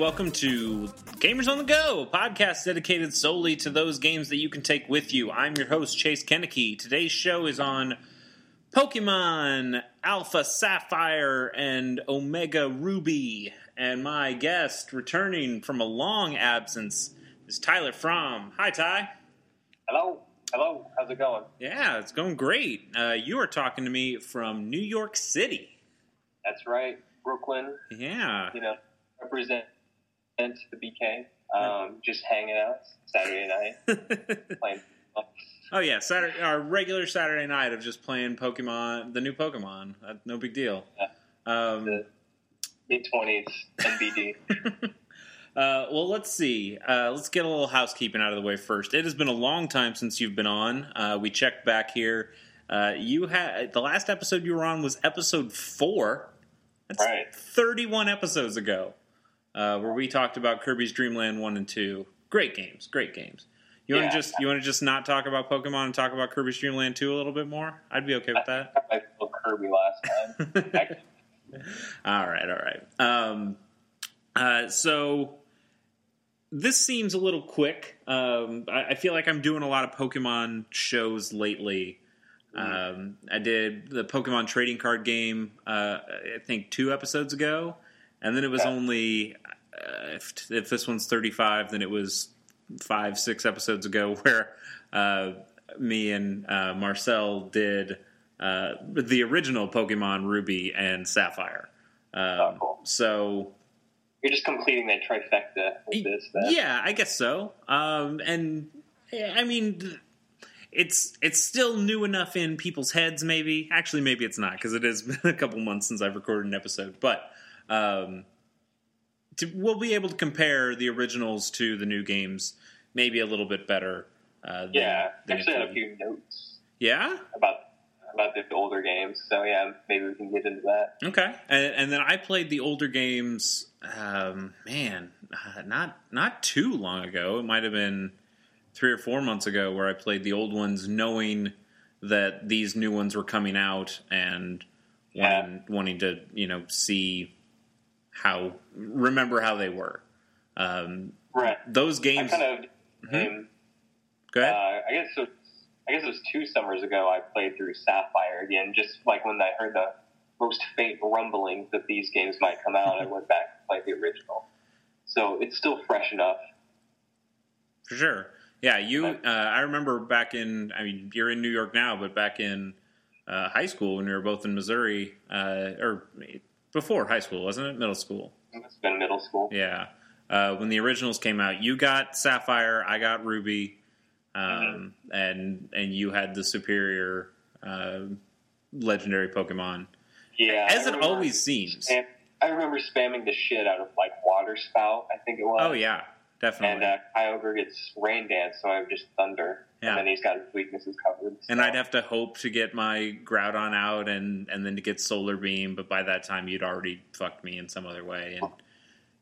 welcome to Gamers on the Go, a podcast dedicated solely to those games that you can take with you. I'm your host, Chase Kennecke. Today's show is on Pokemon Alpha Sapphire and Omega Ruby. And my guest, returning from a long absence, is Tyler Fromm. Hi, Ty. Hello. Hello. How's it going? Yeah, it's going great. Uh, you are talking to me from New York City. That's right. Brooklyn. Yeah. You know, represent the BK. Um, just hanging out Saturday night, playing. Oh yeah, Saturday, our regular Saturday night of just playing Pokemon, the new Pokemon. Uh, no big deal. Um, mid twenties NBD. uh, well, let's see. Uh, let's get a little housekeeping out of the way first. It has been a long time since you've been on. Uh, we checked back here. Uh, you had the last episode you were on was episode four. That's Right. thirty-one episodes ago, uh, where we talked about Kirby's Dream Land one and two. Great games, great games. You want Yeah. to just you want to just not talk about Pokemon and talk about Kirby's Dream Land two a little bit more? I'd be okay with that. I feel Kirby last time. All right, all right. Um, uh, so this seems a little quick. Um, I, I feel like I'm doing a lot of Pokemon shows lately. Um, I did the Pokemon trading card game, uh, I think two episodes ago, and then it was only uh, if, if this one's 35, then it was five, six episodes ago where uh, me and uh, Marcel did uh, the original Pokemon Ruby and Sapphire. Um, Oh, cool. So you're just completing that trifecta with this. Then. yeah, I guess so. Um, and I mean, it's it's still new enough in people's heads. Maybe actually, maybe it's not because it has been a couple months since I've recorded an episode. But um, to, we'll be able to compare the originals to the new games, maybe a little bit better. Uh, than, Yeah. than Actually, had a few notes Yeah. about about the older games. So yeah, maybe we can get into that. Okay, and, and then I played the older games. Um, man, uh, not not too long ago. It might have been three or four months ago where I played the old ones, knowing that these new ones were coming out and Yeah. wanting, wanting to you know see how remember how they were. Um, Right. those I games. kind of. Mhm. um, Go Uh, ahead. I guess so. I guess it was two summers ago. I played through Sapphire again, just like when I heard the most faint rumblings that these games might come out. I went back and played the original, so it's still fresh enough. For sure. Yeah, you. Uh, I remember back in. I mean, you're in New York now, but back in uh, high school when we were both in Missouri, uh, or before high school, wasn't it? Middle school. It's been middle school. Yeah. Uh, when the originals came out, you got Sapphire, I got Ruby, um, and and you had the superior uh, legendary Pokemon, Yeah, as I it always seems. spam- I remember spamming the shit out of like Water Spout. I think it was. Oh yeah, definitely. And uh, Kyogre gets Rain Dance, so I would just Thunder, Yeah. and then he's got his weaknesses covered. And I'd have to hope to get my Groudon out and, and then to get Solar Beam, but by that time you'd already fucked me in some other way, and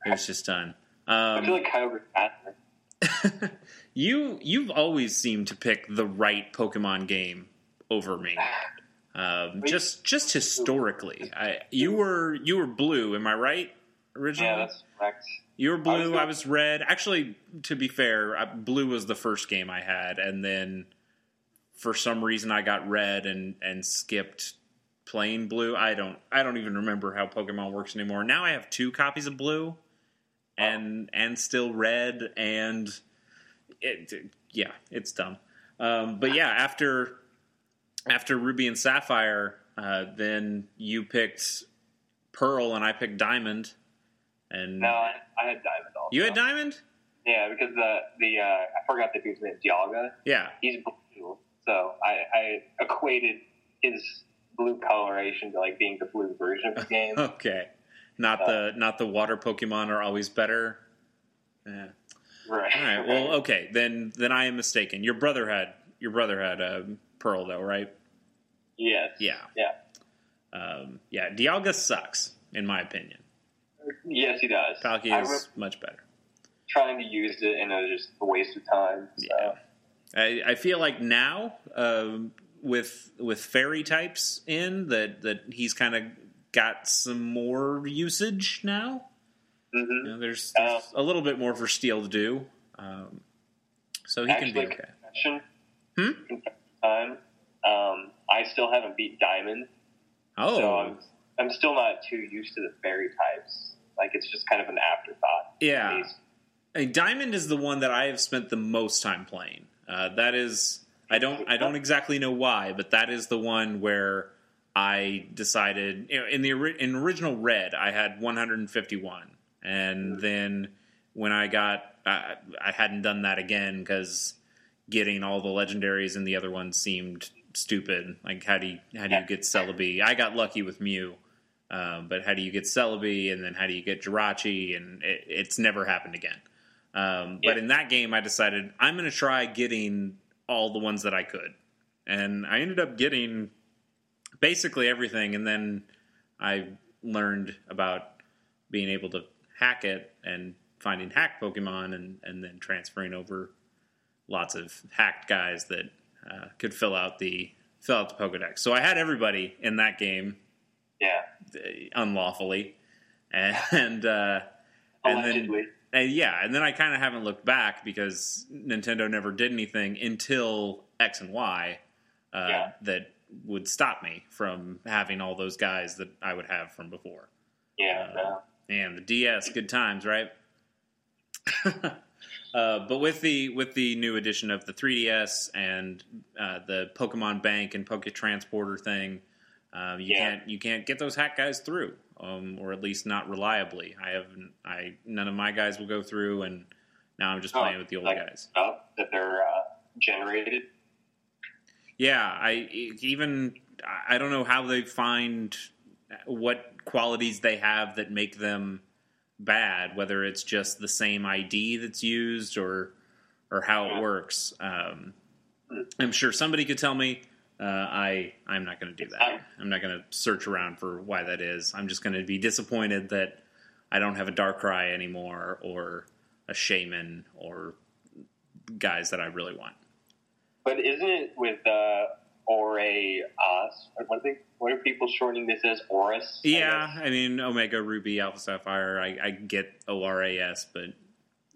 it was just done. I feel Um, like Kyogre's faster. you you've always seemed to pick the right Pokemon game over me. Um, just just historically, I, you were you were blue. Am I right? Originally, Yeah, that's correct. You were blue. I I was was, red. Actually, to be fair, blue was the first game I had, and then for some reason I got red and and skipped plain blue. I don't I don't even remember how Pokemon works anymore. Now I have two copies of blue, and and still red, and it, it- yeah, it's dumb. Um, but yeah, after after Ruby and Sapphire, uh, then you picked Pearl and I picked Diamond. And No, I, I had Diamond also. you had Diamond? Yeah, because the the uh, I forgot the dude's name, Dialga. Yeah. He's blue, so I, I equated his blue coloration to like being the blue version of the game. Okay. Not the not the water Pokemon are always better. Yeah. right. All right. Well, okay. Then then I am mistaken. Your brother had your brother had uh, Pearl though, right? Yes. Yeah. Yeah. Um, yeah. Dialga sucks in my opinion. Yes, he does. I is much better. trying to use it, and it was just a waste of time. So. Yeah. I, I feel like now um, with with fairy types in that that he's kind of got some more usage now. hmm You know, there's, there's a little bit more for Steel to do, um, so he Actually, can be okay. Hmm? Time. Um, I still haven't beat Diamond, Oh, so I'm, I'm still not too used to the fairy types. Like it's just kind of an afterthought. yeah. These- I mean, Diamond is the one that I have spent the most time playing. Uh, that is, I don't, I don't exactly know why, but that is the one where I decided you know, in the in original Red I had 151, and then when I got, I, I hadn't done that again because getting all the legendaries and the other ones seemed stupid. Like how do you how do you get Celebi? I got lucky with Mew. Um, but how do you get Celebi, and then how do you get Jirachi? And it, it's never happened again. Um, but in that game, I decided I'm going to try getting all the ones that I could, and I ended up getting basically everything. And then I learned about being able to hack it and finding hack Pokemon, and and then transferring over lots of hacked guys that uh, could fill out the fill out the Pokedex. So I had everybody in that game yeah, unlawfully, and and, uh, and then and yeah, and then I kind of haven't looked back because Nintendo never did anything until X and Y uh, Yeah. that would stop me from having all those guys that I would have from before. yeah, uh. Man, the DS, good times, right? uh, but with the with the new edition of the 3DS and uh, the Pokemon Bank and Poke Transporter thing, um, you Yeah. can't you can't get those hack guys through, um, or at least not reliably. I have I none of my guys will go through, and now I'm just Oh, playing with the old like- guys. That they're uh, generated. Yeah, I even I don't know how they find what qualities they have that make them bad. Whether it's just the same ID that's used or or how it works. Um, I'm sure somebody could tell me. Uh, I I'm not going to do that. I'm not going to search around for why that is. I'm just going to be disappointed that I don't have a Darkrai anymore or a Shaymin or guys that I really want. But isn't it with uh, Aureus? What are they? What are people shortening this as? Oris? I Yeah, guess? I mean Omega Ruby, Alpha Sapphire. I, I get ORAS, but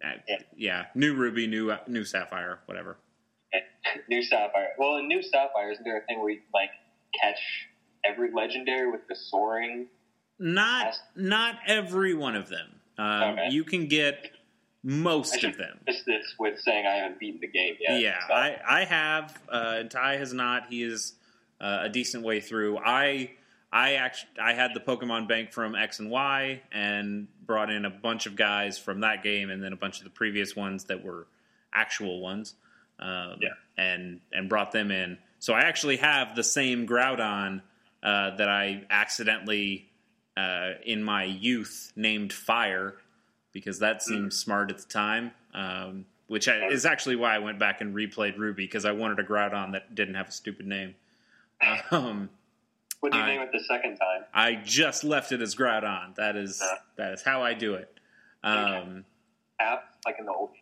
uh, yeah. Yeah. new Ruby, new new Sapphire, whatever. New Sapphire. Well, in New Sapphire, isn't there a thing where you like catch every legendary with the soaring? Not Yes. not every one of them. Um, Okay. You can get most of them. miss this with saying I haven't beaten the game yet. Yeah, so. I, I have. Uh, Ty has not. He is uh, a decent way through. I I actually I had the Pokemon Bank from X and Y and brought in a bunch of guys from that game and then a bunch of the previous ones that were actual ones. Um, Yeah. and and brought them in. So I actually have the same Groudon uh, that I accidentally uh, in my youth named Fire because that seemed smart at the time. Um, which I, is actually why I went back and replayed Ruby because I wanted a Groudon that didn't have a stupid name. Um, what do you I- name it the second time? I just left it as Groudon. That is Yeah. that is how I do it. Um, App like in the oldies.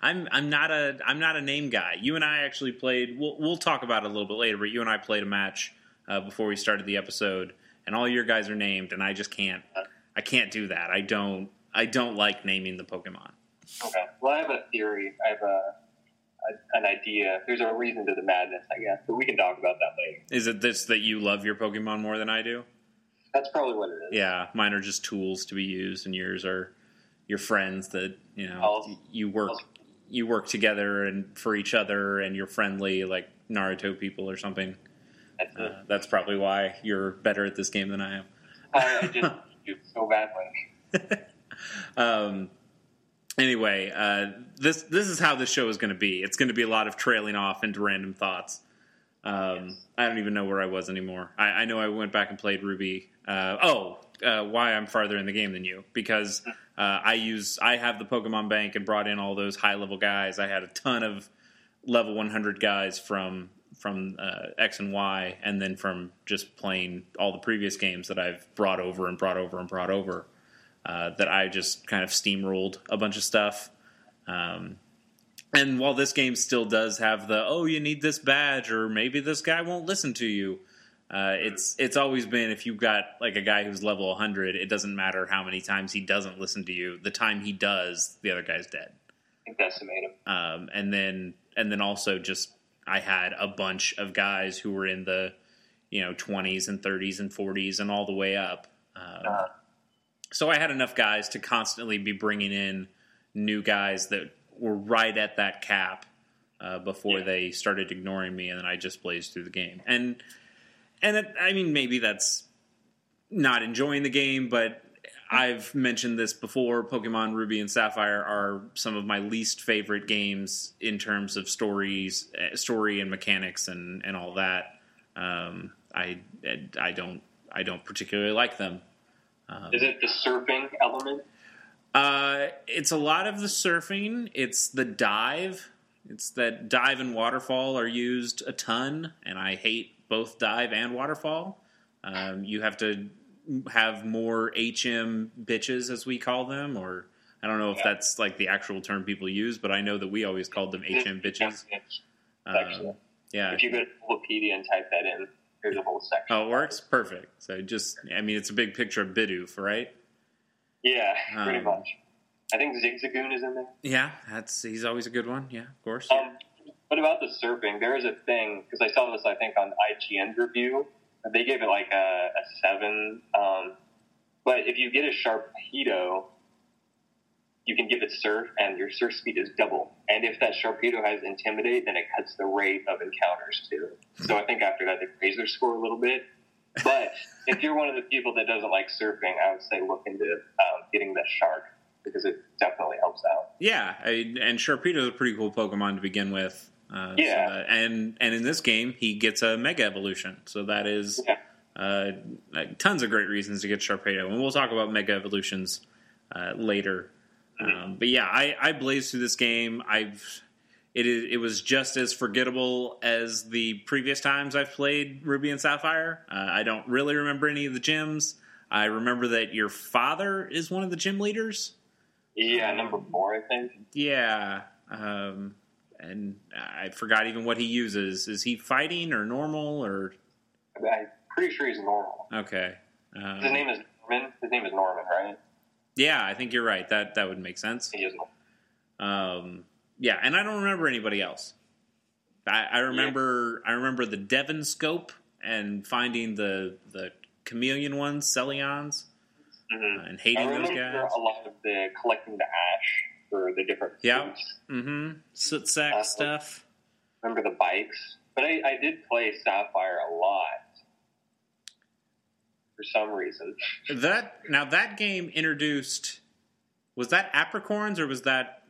I'm I'm not a I'm not a name guy. You and I actually played. We'll we'll talk about it a little bit later. But you and I played a match uh, before we started the episode, and all your guys are named, and I just can't. I can't do that. I don't. I don't like naming the Pokemon. Okay. Well, I have a theory. I have a, a an idea. There's a reason to the madness, I guess, but we can talk about that later. Is it this that you love your Pokemon more than I do? That's probably what it is. Yeah, mine are just tools to be used, and yours are your friends that you know I'll- you work I'll- you work together and for each other, and you're friendly like Naruto people or something. That's. Uh, that's probably why you're better at this game than I am. I, I just do so badly. Um, anyway, uh, this this is how this show is going to be. It's going to be a lot of trailing off into random thoughts. Um, I don't even know where I was anymore. I, I know I went back and played Ruby. Uh, oh, uh, why I'm farther in the game than you because uh, I use I have the Pokemon Bank and brought in all those high level guys. I had a ton of level 100 guys from from uh, X and Y, and then from just playing all the previous games that I've brought over and brought over and brought over. Uh, that I just kind of steamrolled a bunch of stuff. Um, and while this game still does have the oh you need this badge or maybe this guy won't listen to you, Uh, it's it's always been if you've got like a guy who's level 100, it doesn't matter how many times he doesn't listen to you. The time he does, the other guy's dead. Decimate him. Um, and then and then also just I had a bunch of guys who were in the you know 20s and 30s and 40s and all the way up. Um, Uh, so I had enough guys to constantly be bringing in new guys that were right at that cap uh, before Yeah. they started ignoring me, and then I just blazed through the game. And and it, I mean, maybe that's not enjoying the game, but I've mentioned this before. Pokemon Ruby and Sapphire are some of my least favorite games in terms of stories, uh, story and mechanics, and and all that. Um, I I don't I don't particularly like them. Um, Is it the surfing element? uh, it's a lot of the surfing. It's the dive. It's that dive and waterfall are used a ton, and I hate both dive and waterfall. Um, you have to have more HM bitches, as we call them, or I don't know if Yeah. that's like the actual term people use, but I know that we always called them HM bitches. Um, yeah. If you go to Wikipedia and type that in, there's a whole section. Oh, it works perfect. So just, I mean, it's a big picture of Bidoof, right? Yeah, pretty Um, much. I think Zigzagoon is in there. Yeah, that's he's always a good one. Yeah, of course. Um, what about the surfing? There is a thing because I saw this, I think, on IGN's review. They gave it like a, a seven. Um, but if you get a Sharpedo, you can give it surf, and your surf speed is double. And if that Sharpedo has Intimidate, then it cuts the rate of encounters too. So I think after that, they raise their score a little bit. But if you're one of the people that doesn't like surfing, I would say look into um, getting the shark because it definitely helps out. Yeah, I, and Sharpedo is a pretty cool Pokemon to begin with. Uh, so Yeah. that- and and in this game, he gets a Mega Evolution, so that is Yeah. uh, like, tons of great reasons to get Sharpedo, and we'll talk about Mega Evolutions uh, later. Um, but yeah, I, I blazed through this game. I've it is it was just as forgettable as the previous times I've played Ruby and Sapphire. Uh, I don't really remember any of the gyms. I remember that your father is one of the gym leaders. Yeah, number four, I think. Yeah, um, and I forgot even what he uses. Is he fighting or normal or I'm pretty sure he's normal. okay? Um, His name is Norman. His name is Norman, right? yeah, I think you're right. That that would make sense. He is. Um, yeah, and I don't remember anybody else. I, I remember I remember the Devon scope and finding the the chameleon ones, Kecleons, Mhm. uh, and hating those guys. a lot of the collecting the ash for the different Yeah. Mm-hmm. Soot sack Uh, stuff. Remember the bikes, but I, I did play Sapphire a lot for some reason. That now that game introduced was that apricorns or was that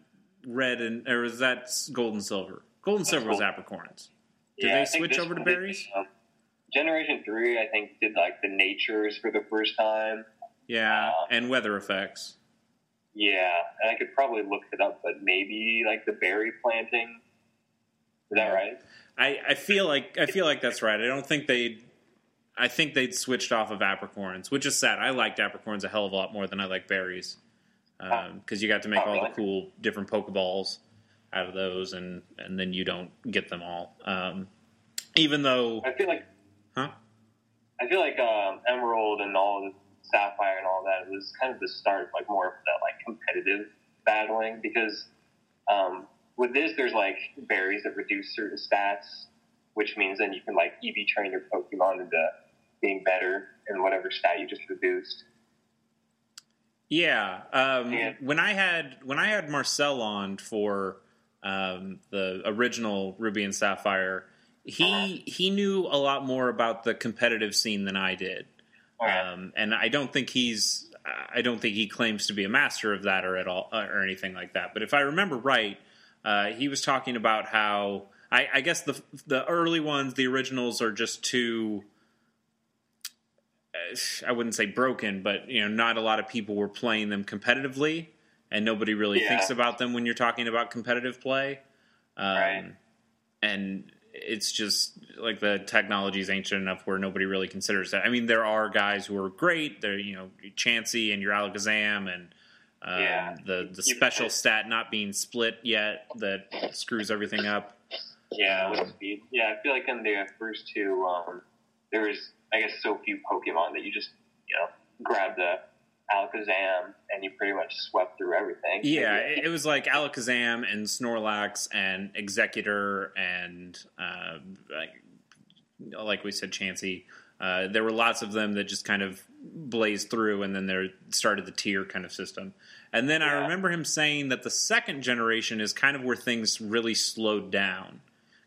red and or was that gold and silver? Gold and That's silver was apricorns. Did Yeah, they switch over to one did, berries? um, Generation three, I think, did like the natures for the first time. Yeah, uh, and weather effects. Yeah, and I could probably look it up, but maybe like the berry planting. Is that right? I, I feel like I feel like that's right. I don't think they. I think they'd switched off of apricorns, which is sad. I liked apricorns a hell of a lot more than I like berries because you got to make all the cool different Pokeballs out of those, and and then you don't get them all. Um, even though, I feel like huh? I feel like um, Emerald and all the Sapphire and all that, it was kind of the start of like more of that like competitive battling because um, with this there's like berries that reduce certain stats, which means then you can like EV train your Pokemon into being better in whatever stat you just reduced. Yeah. Um, Yeah. When I had when I had Marcel on for um, the original Ruby and Sapphire, he he knew a lot more about the competitive scene than I did, um, and I don't think he's I don't think he claims to be a master of that or at all or anything like that. But if I remember right, uh, he was talking about how I, I guess the the early ones, the originals, are just too. uh, I wouldn't say broken, but you know, not a lot of people were playing them competitively, and nobody really Yeah. thinks about them when you're talking about competitive play. Um, Right. And it's just like the technology is ancient enough where nobody really considers that. I mean, there are guys who are great. They're you know Chansey and your Alakazam and um, Yeah. the the special stat not being split yet that screws everything up. Yeah, with speed. Yeah, I feel like in the first two um, there was I guess so few Pokemon that you just you know grab the Alakazam and you pretty much swept through everything. Yeah, it, it was like Alakazam and Snorlax and Exeggutor and uh, like, like we said, Chansey. Uh, there were lots of them that just kind of blazed through, and then there started the tier kind of system. And then I remember him saying that the second generation is kind of where things really slowed down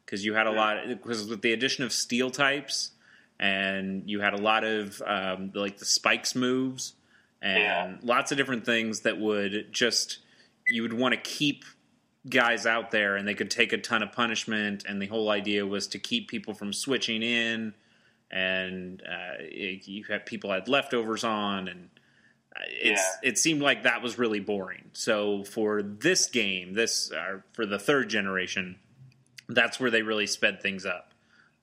because you had a Yeah. lot because with the addition of steel types, and you had a lot of um, like the spikes moves and Yeah. lots of different things that would just you would want to keep guys out there and they could take a ton of punishment and the whole idea was to keep people from switching in and uh, it- you had people had leftovers on and uh, it's it seemed like that was really boring. So for this game this uh, for the third generation that's where they really sped things up.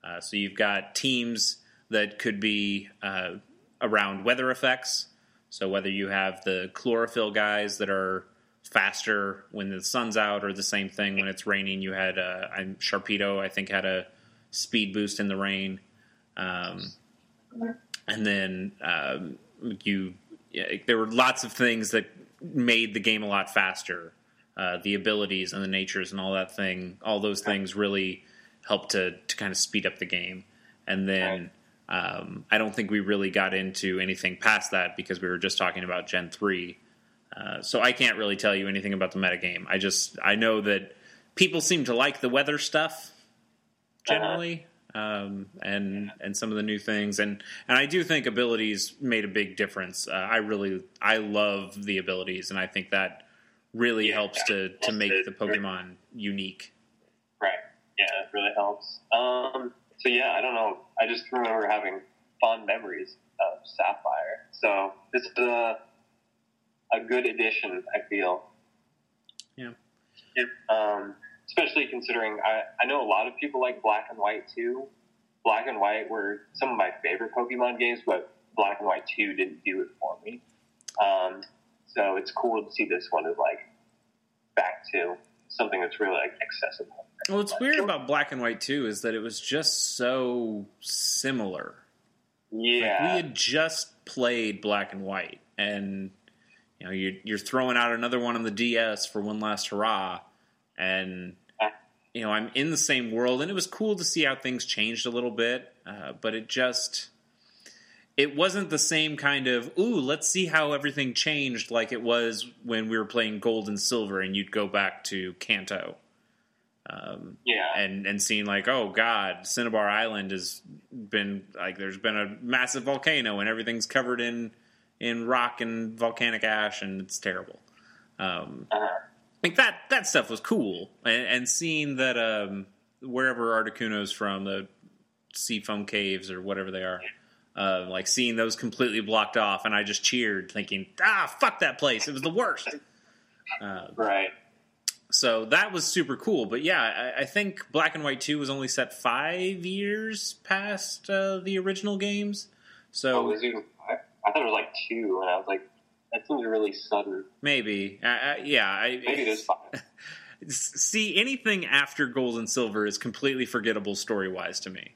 Uh, so you've got teams that could be uh, around weather effects so whether you have the chlorophyll guys that are faster when the sun's out, or the same thing when it's raining, you had uh, I'm Sharpedo. I think had a speed boost in the rain, um, and then um, you yeah, there were lots of things that made the game a lot faster. Uh, the abilities and the natures and all that thing, all those things really helped to to kind of speed up the game. And then um, I don't think we really got into anything past that because we were just talking about Gen three. Uh, so I can't really tell you anything about the metagame. I just I know that people seem to like the weather stuff generally, um, and and some of the new things, and and I do think abilities made a big difference. Uh, I really I love the abilities, and I think that really Yeah, helps to to make the Pokemon unique. Right. Yeah, it really helps. Um, so yeah, I don't know. I just remember having fond memories of Sapphire. So this is a a good addition. I feel. Yeah. Um, especially considering I, I know a lot of people like Black and White too. Black and White were some of my favorite Pokemon games, but Black and White Two didn't do it for me. Um, so it's cool to see this one is like back to something that's really like accessible. Well, what's weird about Black and White too is that it was just so similar. Like, Yeah. we had just played Black and White, and you know you're, you're throwing out another one on the DS for one last hurrah, and you know I'm in the same world, and it was cool to see how things changed a little bit, uh, but it just it wasn't the same kind of ooh let's see how everything changed like it was when we were playing Gold and Silver, and you'd go back to Kanto. Um, yeah. and and seeing like oh god cinnabar island has been like there's been a massive volcano and everything's covered in in rock and volcanic ash and it's terrible um Uh-huh. like that that stuff was cool and, and seeing that um wherever articuno's from the seafoam caves or whatever they are uh, like seeing those completely blocked off and i just cheered thinking ah fuck that place it was the worst uh, Right. So that was super cool. But yeah, I, I think Black and White Two was only set five years past uh, the original games. Oh, So it was even, I, I thought it was like two, and I was like, that seems really sudden. maybe, uh, uh, yeah. I, Maybe it is five. see anything after Gold and Silver is completely forgettable story wise to me.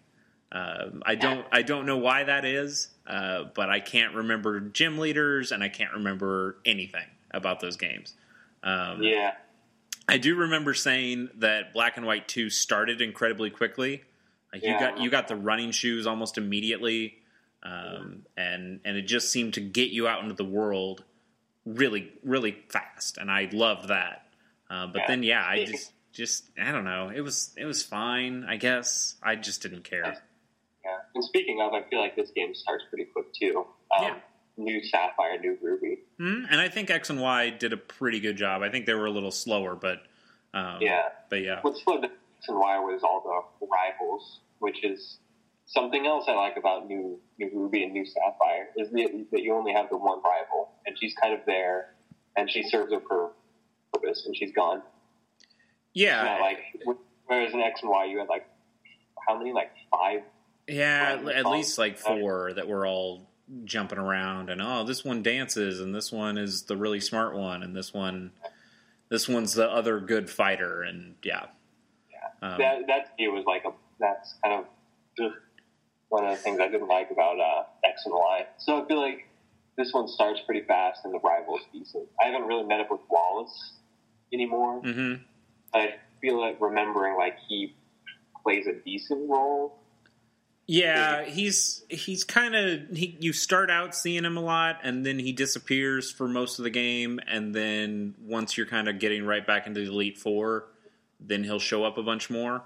Um, I don't I don't know why that is, uh, but I can't remember gym leaders and I can't remember anything about those games. Um, Yeah. I do remember saying that Black and White Two started incredibly quickly. Like you got you got the running shoes almost immediately, um, and and it just seemed to get you out into the world really really fast, and I loved that. Uh, but Yeah. then yeah, I just just I don't know. It was it was fine. I guess I just didn't care. Yeah. And speaking of, I feel like this game starts pretty quick too. Um, Yeah. New Sapphire, new Ruby. Mhm. And I think X and Y did a pretty good job. I think they were a little slower, but um, Yeah. but yeah. What slowed X and Y was all the rivals, which is something else I like about new new Ruby and new Sapphire is that, that you only have the one rival, and she's kind of there, and she serves her purpose, and she's gone. Yeah, like whereas in X and Y you had like how many like five Yeah, at least like four that were all jumping around, and oh, this one dances, and this one is the really smart one, and this one, this one's the other good fighter, and yeah, um, that that to me was like a that's kind of ugh. one of the things I didn't like about uh, X and Y. So I feel like this one starts pretty fast and the rival's decent. I haven't really met up with Wallace anymore. Mm-hmm. I feel like remembering like he plays a decent role. Yeah, he's he's kind of he. You start out seeing him a lot, and then he disappears for most of the game, and then once you're kind of getting right back into the Elite Four, then he'll show up a bunch more.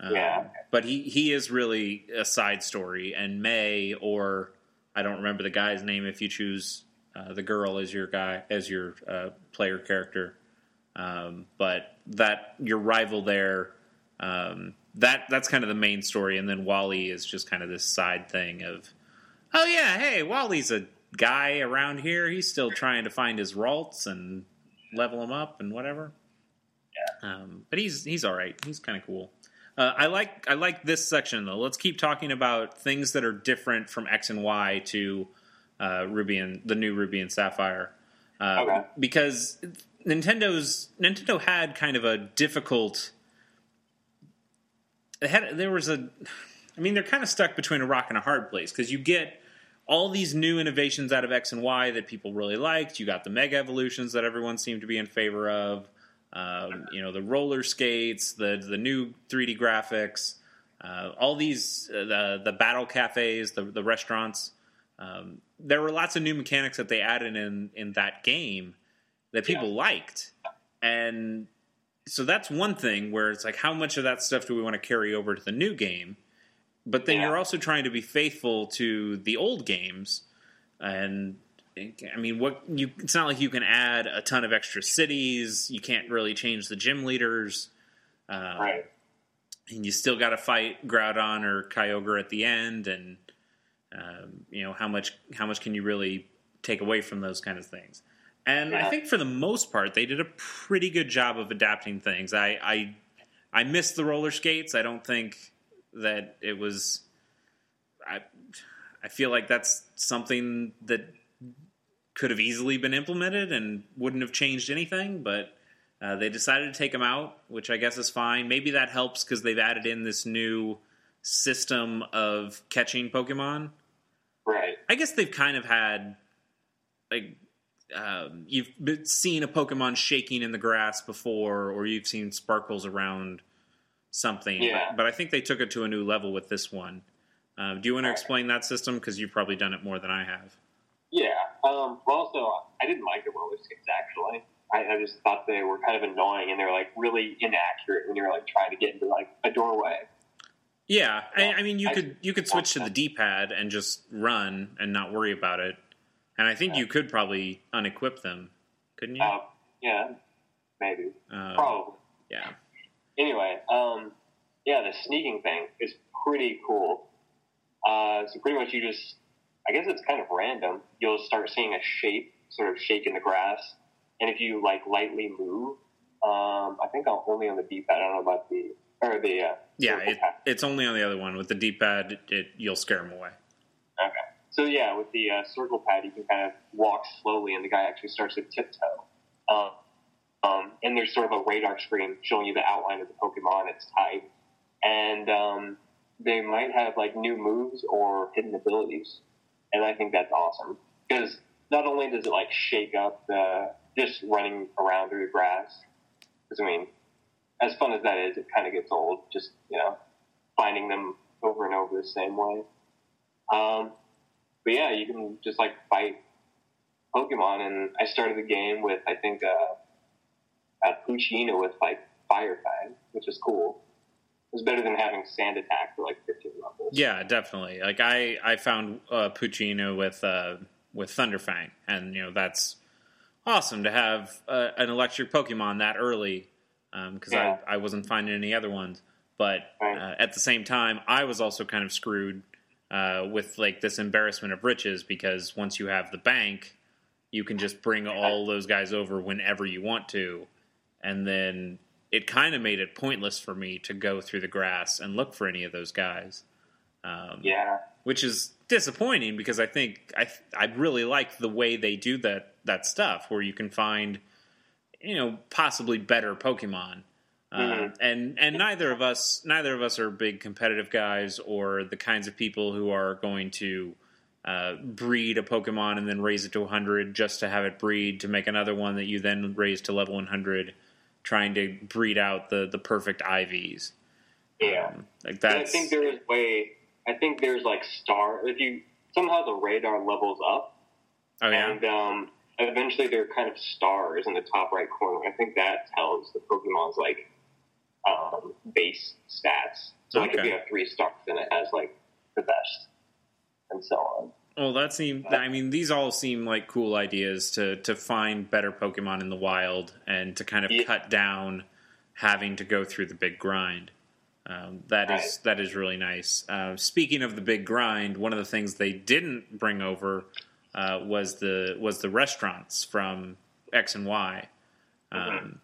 Um, Yeah. but he he is really a side story, and May or I don't remember the guy's name. If you choose uh, the girl as your guy as your uh, player character, um, but that your rival there. Um, that that's kind of the main story, and then Wally is just kind of this side thing of, oh yeah, hey, Wally's a guy around here. He's still trying to find his Ralts and level him up and whatever. Yeah, um, but he's he's all right. He's kind of cool. Uh, I like I like this section though. Let's keep talking about things that are different from X and Y to uh, Ruby and the new Ruby and Sapphire, uh, Okay. because Nintendo's Nintendo had kind of a difficult. Had there was a, I mean, they're kind of stuck between a rock and a hard place because you get all these new innovations out of X and Y that people really liked. You got the Mega Evolutions that everyone seemed to be in favor of. Um, you know, the roller skates, the the new 3D graphics, uh, all these uh, the the battle cafes, the the restaurants. Um, there were lots of new mechanics that they added in in that game that people liked, and so that's one thing where it's like, how much of that stuff do we want to carry over to the new game? But then Yeah. you're also trying to be faithful to the old games, and I mean, what you? It's not like you can add a ton of extra cities. You can't really change the gym leaders, um, Right. and you still got to fight Groudon or Kyogre at the end, and um, you know how much how much can you really take away from those kind of things? And I think for the most part, they did a pretty good job of adapting things. I I, I missed the roller skates. I don't think that it was. I I feel like that's something that could have easily been implemented and wouldn't have changed anything, but. Uh, they decided to take them out, which I guess is fine. Maybe that helps because they've added in this new system of catching Pokemon. Right. I guess they've kind of had like um, you've seen a Pokemon shaking in the grass before, or you've seen sparkles around something. Yeah. But, but I think they took it to a new level with this one. Um, do you want to explain that system? Because you've probably done it more than I have. Yeah. Um, well, also, I didn't like the roller skates actually. I, I just thought they were kind of annoying and they're like really inaccurate when you're like trying to get into like a doorway. Yeah, I, I mean, you I- could you could switch to the D pad and just run and not worry about it. And I think you could probably unequip them, couldn't you? Uh, yeah, maybe, Uh, probably. yeah. Anyway, um, yeah, the sneaking thing is pretty cool. Uh, so pretty much you just, I guess it's kind of random. You'll start seeing a shape sort of shake in the grass, and if you like lightly move, um, I think I'll only on the D-pad. I don't know about the or the uh, Yeah, it, it's only on the other one with the D pad. It, it, you'll scare them away. So yeah, with the uh, circle pad, you can kind of walk slowly, and the guy actually starts to tiptoe. Um, um, and there's sort of a radar screen showing you the outline of the Pokemon, its type, and um, they might have like new moves or hidden abilities, and I think that's awesome because not only does it like shake up the just running around through the grass, because I mean, as fun as that is, it kind of gets old. Just you know, finding them over and over the same way. Um, but yeah, you can just like fight Pokemon, and I started the game with I think uh, a Poochyena with like Fire Fang, which is cool. It was better than having Sand Attack for like 15 levels. Yeah, definitely. Like I, I found uh, Poochyena with uh, with Thunderfang, and you know that's awesome to have uh, an electric Pokemon that early because Yeah. I, I wasn't finding any other ones. But Right. uh, at the same time, I was also kind of screwed uh, with like this embarrassment of riches because once you have the bank, you can just bring all those guys over whenever you want to, and then it kind of made it pointless for me to go through the grass and look for any of those guys. Um, Yeah. which is disappointing because I think I I really like the way they do that that stuff where you can find you know possibly better Pokemon. Uh, and and neither of us neither of us are big competitive guys or the kinds of people who are going to uh, breed a Pokemon and then raise it to 100 just to have it breed to make another one that you then raise to level 100, trying to breed out the the perfect IVs. Yeah, Um, like And I think there is way. I think there's like star. If you somehow the radar levels up, oh yeah and um, eventually there are kind of stars in the top right corner. I think that tells the Pokemon's like um, base stats. So like if Okay. you have three stars, then it has like the best, and so on. Well, that seems. I mean, these all seem like cool ideas to to find better Pokemon in the wild and to kind of Yeah. cut down having to go through the big grind. Um, that is Right. that is really nice. Uh, speaking of the big grind, one of the things they didn't bring over uh, was the was the restaurants from X and Y. Um,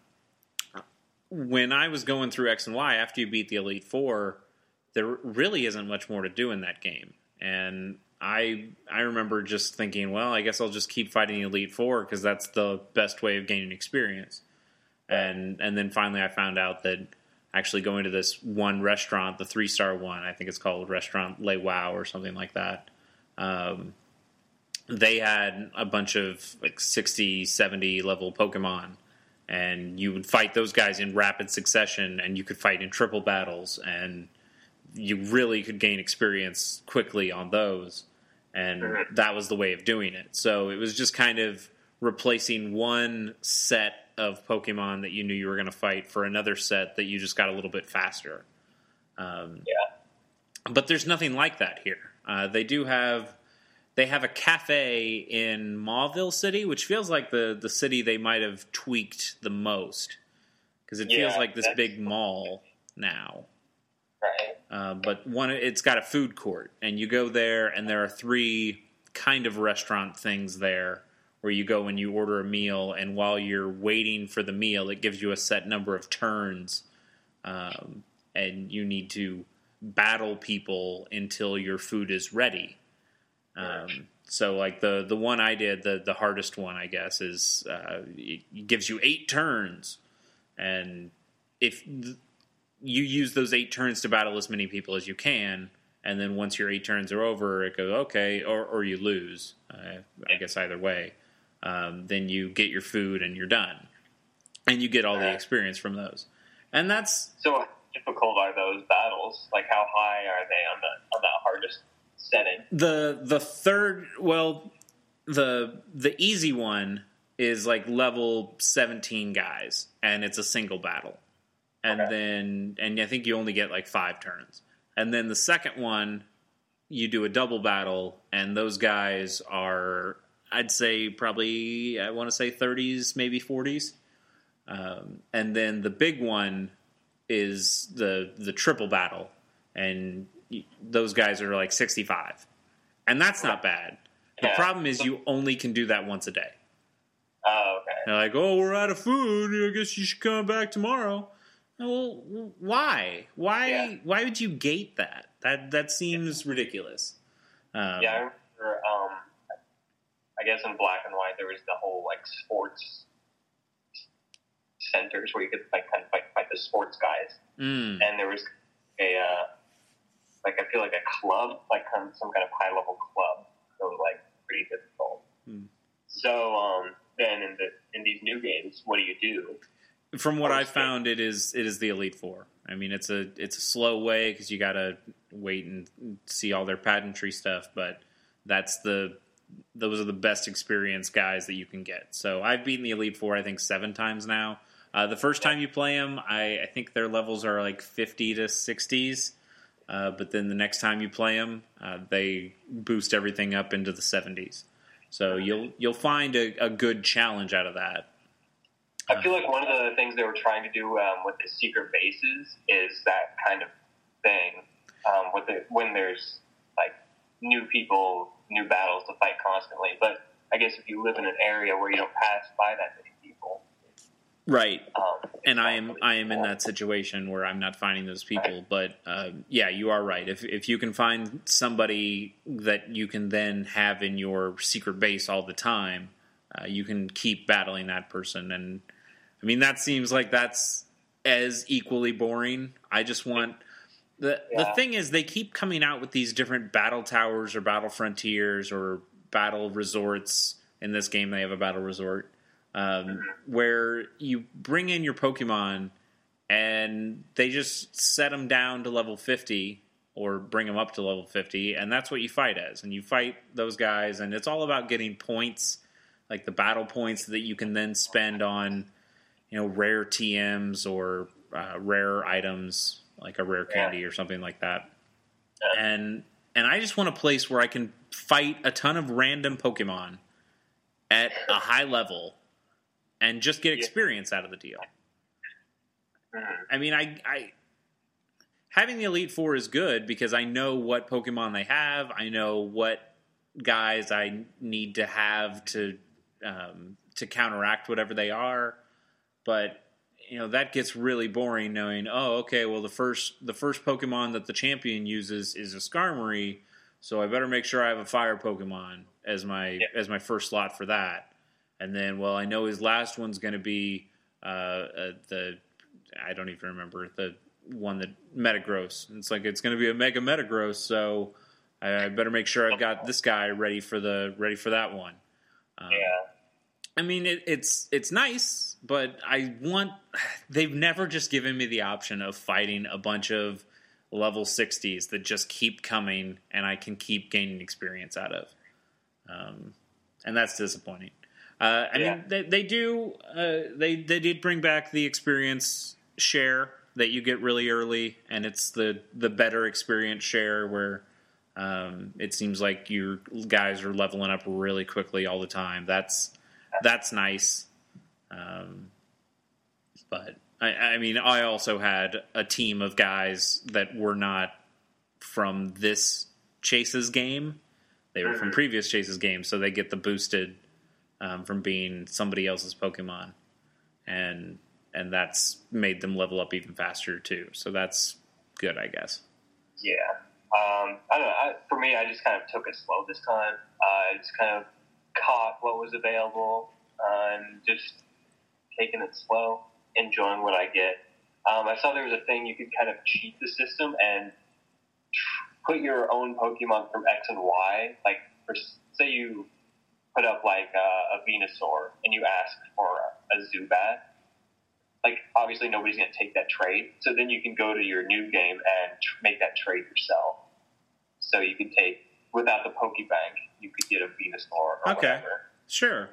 When I was going through X and Y after you beat the Elite Four, there really isn't much more to do in that game, and I I remember just thinking, well, I guess I'll just keep fighting the Elite Four because that's the best way of gaining experience. And and then finally, I found out that actually going to this one restaurant, the three star one, I think it's called Restaurant Le Wow or something like that. Um, they had a bunch of like 60, 70 level Pokemon, and you would fight those guys in rapid succession, and you could fight in triple battles, and you really could gain experience quickly on those. And Mhm. that was the way of doing it. So it was just kind of replacing one set of Pokemon that you knew you were going to fight for another set that you just got a little bit faster. Um, Yeah. But there's nothing like that here. Uh, they do have they have a cafe in Mauville City, which feels like the the city they might have tweaked the most because it feels like this big mall now. Right. Uh, but one, it's got a food court, and you go there, and there are three kind of restaurant things there where you go and you order a meal, and while you're waiting for the meal, it gives you a set number of turns, um, and you need to battle people until your food is ready. Um, so, like the the one I did, the the hardest one, I guess, is uh, it gives you eight turns, and if th- you use those eight turns to battle as many people as you can, and then once your eight turns are over, it goes okay, or or you lose. Uh, I guess either way, um, then you get your food and you're done, and you get all the Right. experience from those, and that's So how difficult are those battles? Like how high are they on the on that hardest the the third. Well, the the easy one is like level seventeen guys, and it's a single battle, and Okay. then and I think you only get like five turns, and then the second one you do a double battle, and those guys are, I'd say, probably, I want to say 30s, maybe 40s. Um, and then the big one is the the triple battle, and those guys are like 65. And that's not bad. The Yeah. problem is you only can do that once a day. Oh, okay. They're like, oh, we're out of food. I guess you should come back tomorrow. Well, why? Why? Yeah. Why would you gate that? That that seems ridiculous. Um, Yeah, I remember. Um, I guess in black and white there was the whole like sports centers where you could like kind of fight, fight the sports guys, mm, and there was a like I feel like a club, like of some kind of high level club. So like pretty difficult. Hmm. So um, then in the in these new games, what do you do? From what I found, it is it is the Elite Four. I mean, it's a it's a slow way because you got to wait and see all their pageantry stuff, but that's the those are the best experienced guys that you can get. So I've beaten the Elite Four, I think, seven times now. Uh, the first time you play them, I, I think their levels are like fifty to sixties, uh, but then the next time you play them, uh, they boost everything up into the seventies. So you'll you'll find a, a good challenge out of that. I feel like one of the things they were trying to do um, with the secret bases is that kind of thing. Um, with the, when there's like new people, new battles to fight constantly. But I guess if you live in an area where you don't pass by that many Right. um, and I am I am in that situation where I'm not finding those people. But uh, yeah, you are right. If if you can find somebody that you can then have in your secret base all the time, uh, you can keep battling that person. And I mean, that seems like that's as equally boring. I just want the the thing is they keep coming out with these different battle towers or battle frontiers or battle resorts. In this game, they have a battle resort um, where you bring in your Pokemon and they just set them down to level 50 or bring them up to level 50 and that's what you fight as and you fight those guys and it's all about getting points like the battle points that you can then spend on you know rare tms or uh, rare items like a rare Yeah. candy or something like that Yeah. and and i just want a place where i can fight a ton of random pokemon at a high level and just get Yeah. experience out of the deal Mhm. I mean, I, I having the Elite Four is good because I know what Pokemon they have. I know what guys I need to have to um, to counteract whatever they are. But you know that gets really boring knowing. Oh, okay. Well, the first the first Pokemon that the champion uses is a Skarmory, so I better make sure I have a Fire Pokemon as my Yeah. as my first slot for that. And then, well, I know his last one's going to be uh, uh, the I don't even remember the one that Metagross. It's like it's going to be a Mega Metagross, so I, I better make sure I've got this guy ready for the ready for that one. Um, Yeah. I mean, it, it's it's nice, but I want. They've never just given me the option of fighting a bunch of level sixties that just keep coming, and I can keep gaining experience out of. Um, and that's disappointing. Uh, I Yeah. mean, they, they do. Uh, they they did bring back the experience share that you get really early, and it's the the better experience share where um, it seems like your guys are leveling up really quickly all the time. That's that's nice. Um, but I, I mean, I also had a team of guys that were not from this Chase's game. They were from Mhm. previous Chase's game, so they get the boosted um, from being somebody else's Pokemon, and and that's made them level up even faster too. So that's good, I guess. Yeah. Um, I don't know. I, for me, I just kind of took it slow this time. Uh, I just kind of caught what was available uh, and just taking it slow, enjoying what I get. Um, I saw there was a thing you could kind of cheat the system and put your own Pokemon from X and Y. Like, for, say you put up like a, a Venusaur and you ask for a, Zubat like obviously nobody's going to take that trade. So then you can go to your new game and tr- make that trade yourself. So you can take without the Pokebank, you could get a Venusaur or Okay. whatever. Sure.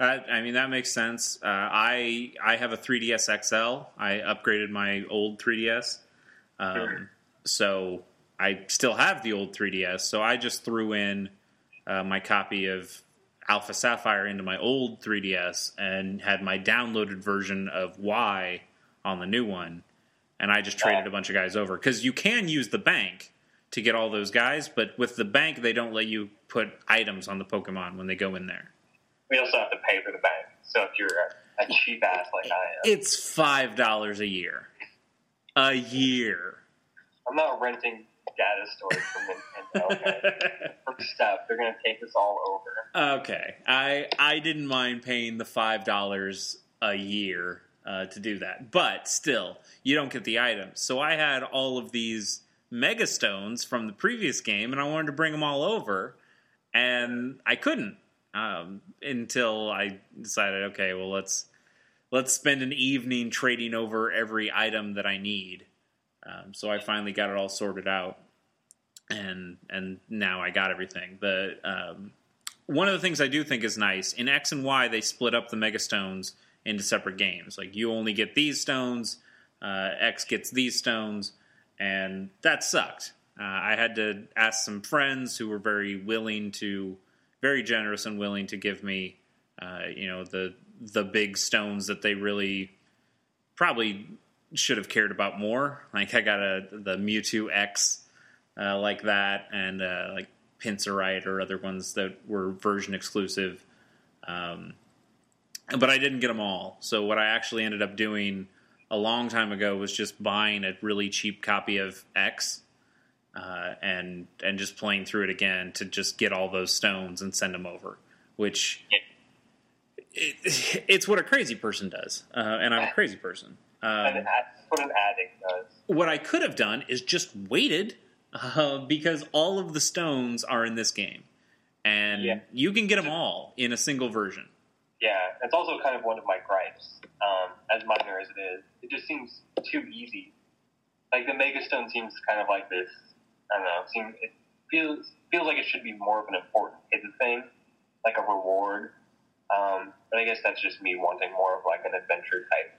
I, I mean that makes sense. Uh, I I have a 3ds XL. I upgraded my old 3ds, um, Sure. so I still have the old 3ds. So I just threw in uh, my copy of Alpha Sapphire into my old 3ds and had my downloaded version of Y on the new one, and I just traded a bunch of guys over because you can use the bank to get all those guys, but with the bank they don't let you put items on the Pokemon when they go in there. We also have to pay for the bank. So if you're a, a cheap ass like I am, It's five dollars a year. A year. I'm not renting data storage from Nintendo. Okay? First step, they're going to take this all over. okay. I I didn't mind paying the five dollars a year uh, to do that, but still, you don't get the items. So I had all of these Mega Stones from the previous game, and I wanted to bring them all over, and I couldn't um, until I decided, okay, well let's let's spend an evening trading over every item that I need. Um, so I finally got it all sorted out, and and now I got everything. The um, one of the things I do think is nice in X and Y, they split up the Mega Stones into separate games. Like you only get these stones, uh, X gets these stones, and that sucked. Uh, I had to ask some friends who were very willing to, very generous and willing to give me, uh, you know, the the big stones that they really probably should have cared about more. Like I got a the Mewtwo X uh, like that, and uh, like Pinsirite or other ones that were version exclusive. Um, but I didn't get them all. So what I actually ended up doing a long time ago was just buying a really cheap copy of X. Uh, and and just playing through it again to just get all those stones and send them over, which it, it's what a crazy person does, uh, and I'm a crazy person. Um, what an addict does. what I could have done is just waited uh, because all of the stones are in this game, and Yeah. you can get them all in a single version. Yeah, it's also kind of one of my gripes. Um, as minor as it is, it just seems too easy. Like the Mega Stone seems kind of like this. I don't know. Seems it feels feels like it should be more of an important hidden thing, like a reward. Um, but I guess that's just me wanting more of like an adventure type.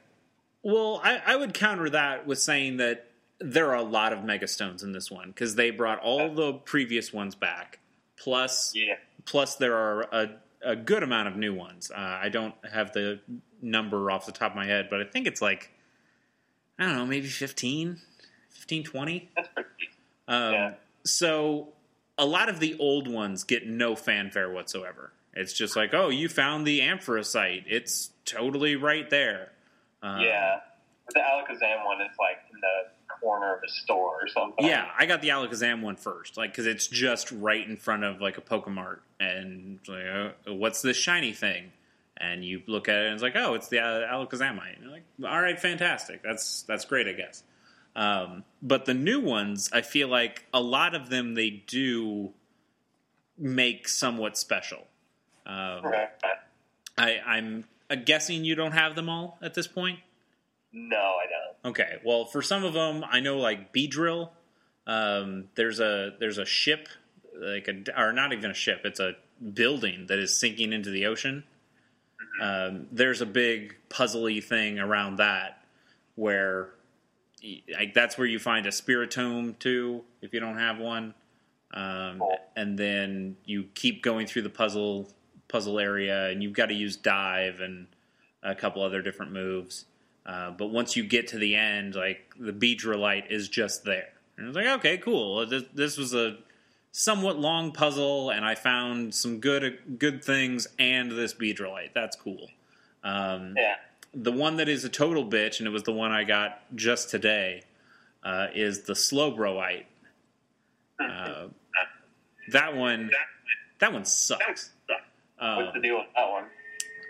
Well, I, I would counter that with saying that there are a lot of megastones in this one because they brought all the previous ones back. Plus, Yeah, plus there are a, a good amount of new ones. Uh, I don't have the number off the top of my head, but I think it's like I don't know, maybe 15, 15 20. that's pretty. Um, Yeah. So a lot of the old ones get no fanfare whatsoever. It's just like, oh, you found the Ampharosite. It's totally right there. Um, yeah, but the Alakazam one is like in the corner of a store or something. Yeah, I got the Alakazam one first, like because it's just right in front of like a Pokemart, and like, uh, what's this shiny thing? And you look at it, and it's like, oh, it's the uh, Alakazamite. And you're like, all right, fantastic. That's that's great, I guess. Um, but the new ones, I feel like a lot of them they do make somewhat special. Um, Right. I, I'm guessing you don't have them all at this point. No, I don't. Okay, well, for some of them, I know like Beedrill. Um, there's a there's a ship, like a or not even a ship. It's a building that is sinking into the ocean. Um, there's a big puzzly thing around that where like that's where you find a Spiritomb too if you don't have one, um, and then you keep going through the puzzle puzzle area, and you've got to use dive and a couple other different moves. Uh, but once you get to the end, like the Beedrillite is just there. And I was like, okay, cool. This, this was a somewhat long puzzle, and I found some good good things and this Beedrillite. That's cool. Um, Yeah. the one that is a total bitch, and it was the one I got just today, uh, is the Slowbroite. Uh, that one, that one sucks. Uh, What's the deal with that one?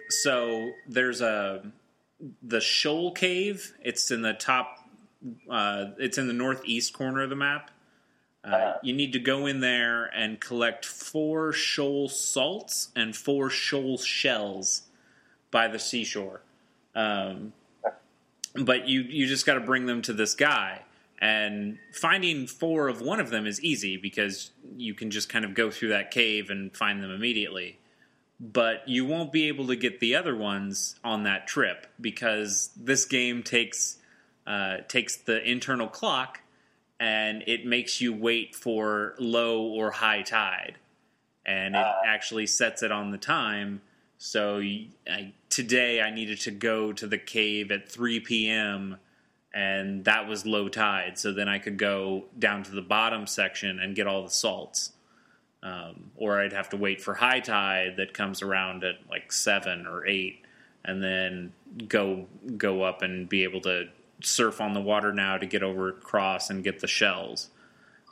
so there's a the Shoal Cave. It's in the top. Uh, it's in the northeast corner of the map. Uh, Uh-huh. you need to go in there and collect four shoal salts and four shoal shells by the seashore. Um, but you you just got to bring them to this guy. And finding four of one of them is easy because you can just kind of go through that cave and find them immediately but you won't be able to get the other ones on that trip because this game takes uh, takes the internal clock and it makes you wait for low or high tide, and it Ah. actually sets it on the time. So I today I needed to go to the cave at 3 p.m. and that was low tide. So then I could go down to the bottom section and get all the salts um, or I'd have to wait for high tide that comes around at like seven or eight, and then go go up and be able to surf on the water now to get over across and get the shells.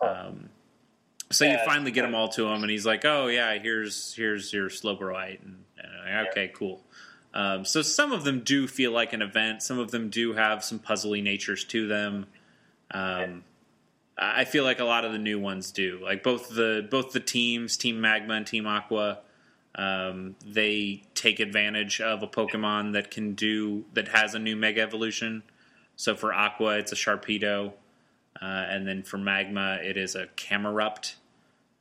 Um, so Yeah, you finally get them all to him, and he's like, "Oh yeah, here's here's your Slowbroite," and, and like, okay, cool. Um, so some of them do feel like an event. Some of them do have some puzzly natures to them. Um, I feel like a lot of the new ones do. Like both the both the teams, Team Magma and Team Aqua, um, they take advantage of a Pokemon that can do that has a new Mega Evolution. So for Aqua, it's a Sharpedo, uh, and then for Magma, it is a Camerupt.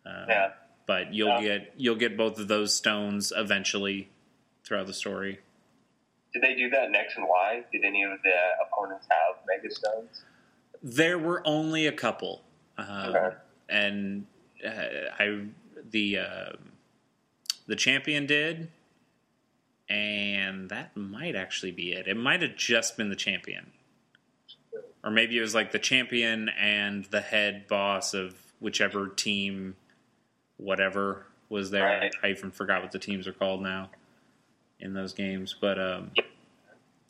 Uh, Yeah. But you'll Yeah. get you'll get both of those stones eventually throughout the story. Did they do that in X and Y? Did any of the opponents have Mega Stones? There were only a couple, um, Okay. and uh, I the uh, the champion did, and that might actually be it. It might have just been the champion, or maybe it was like the champion and the head boss of whichever team, whatever was there. Right. I even forgot what the teams are called now in those games, but um,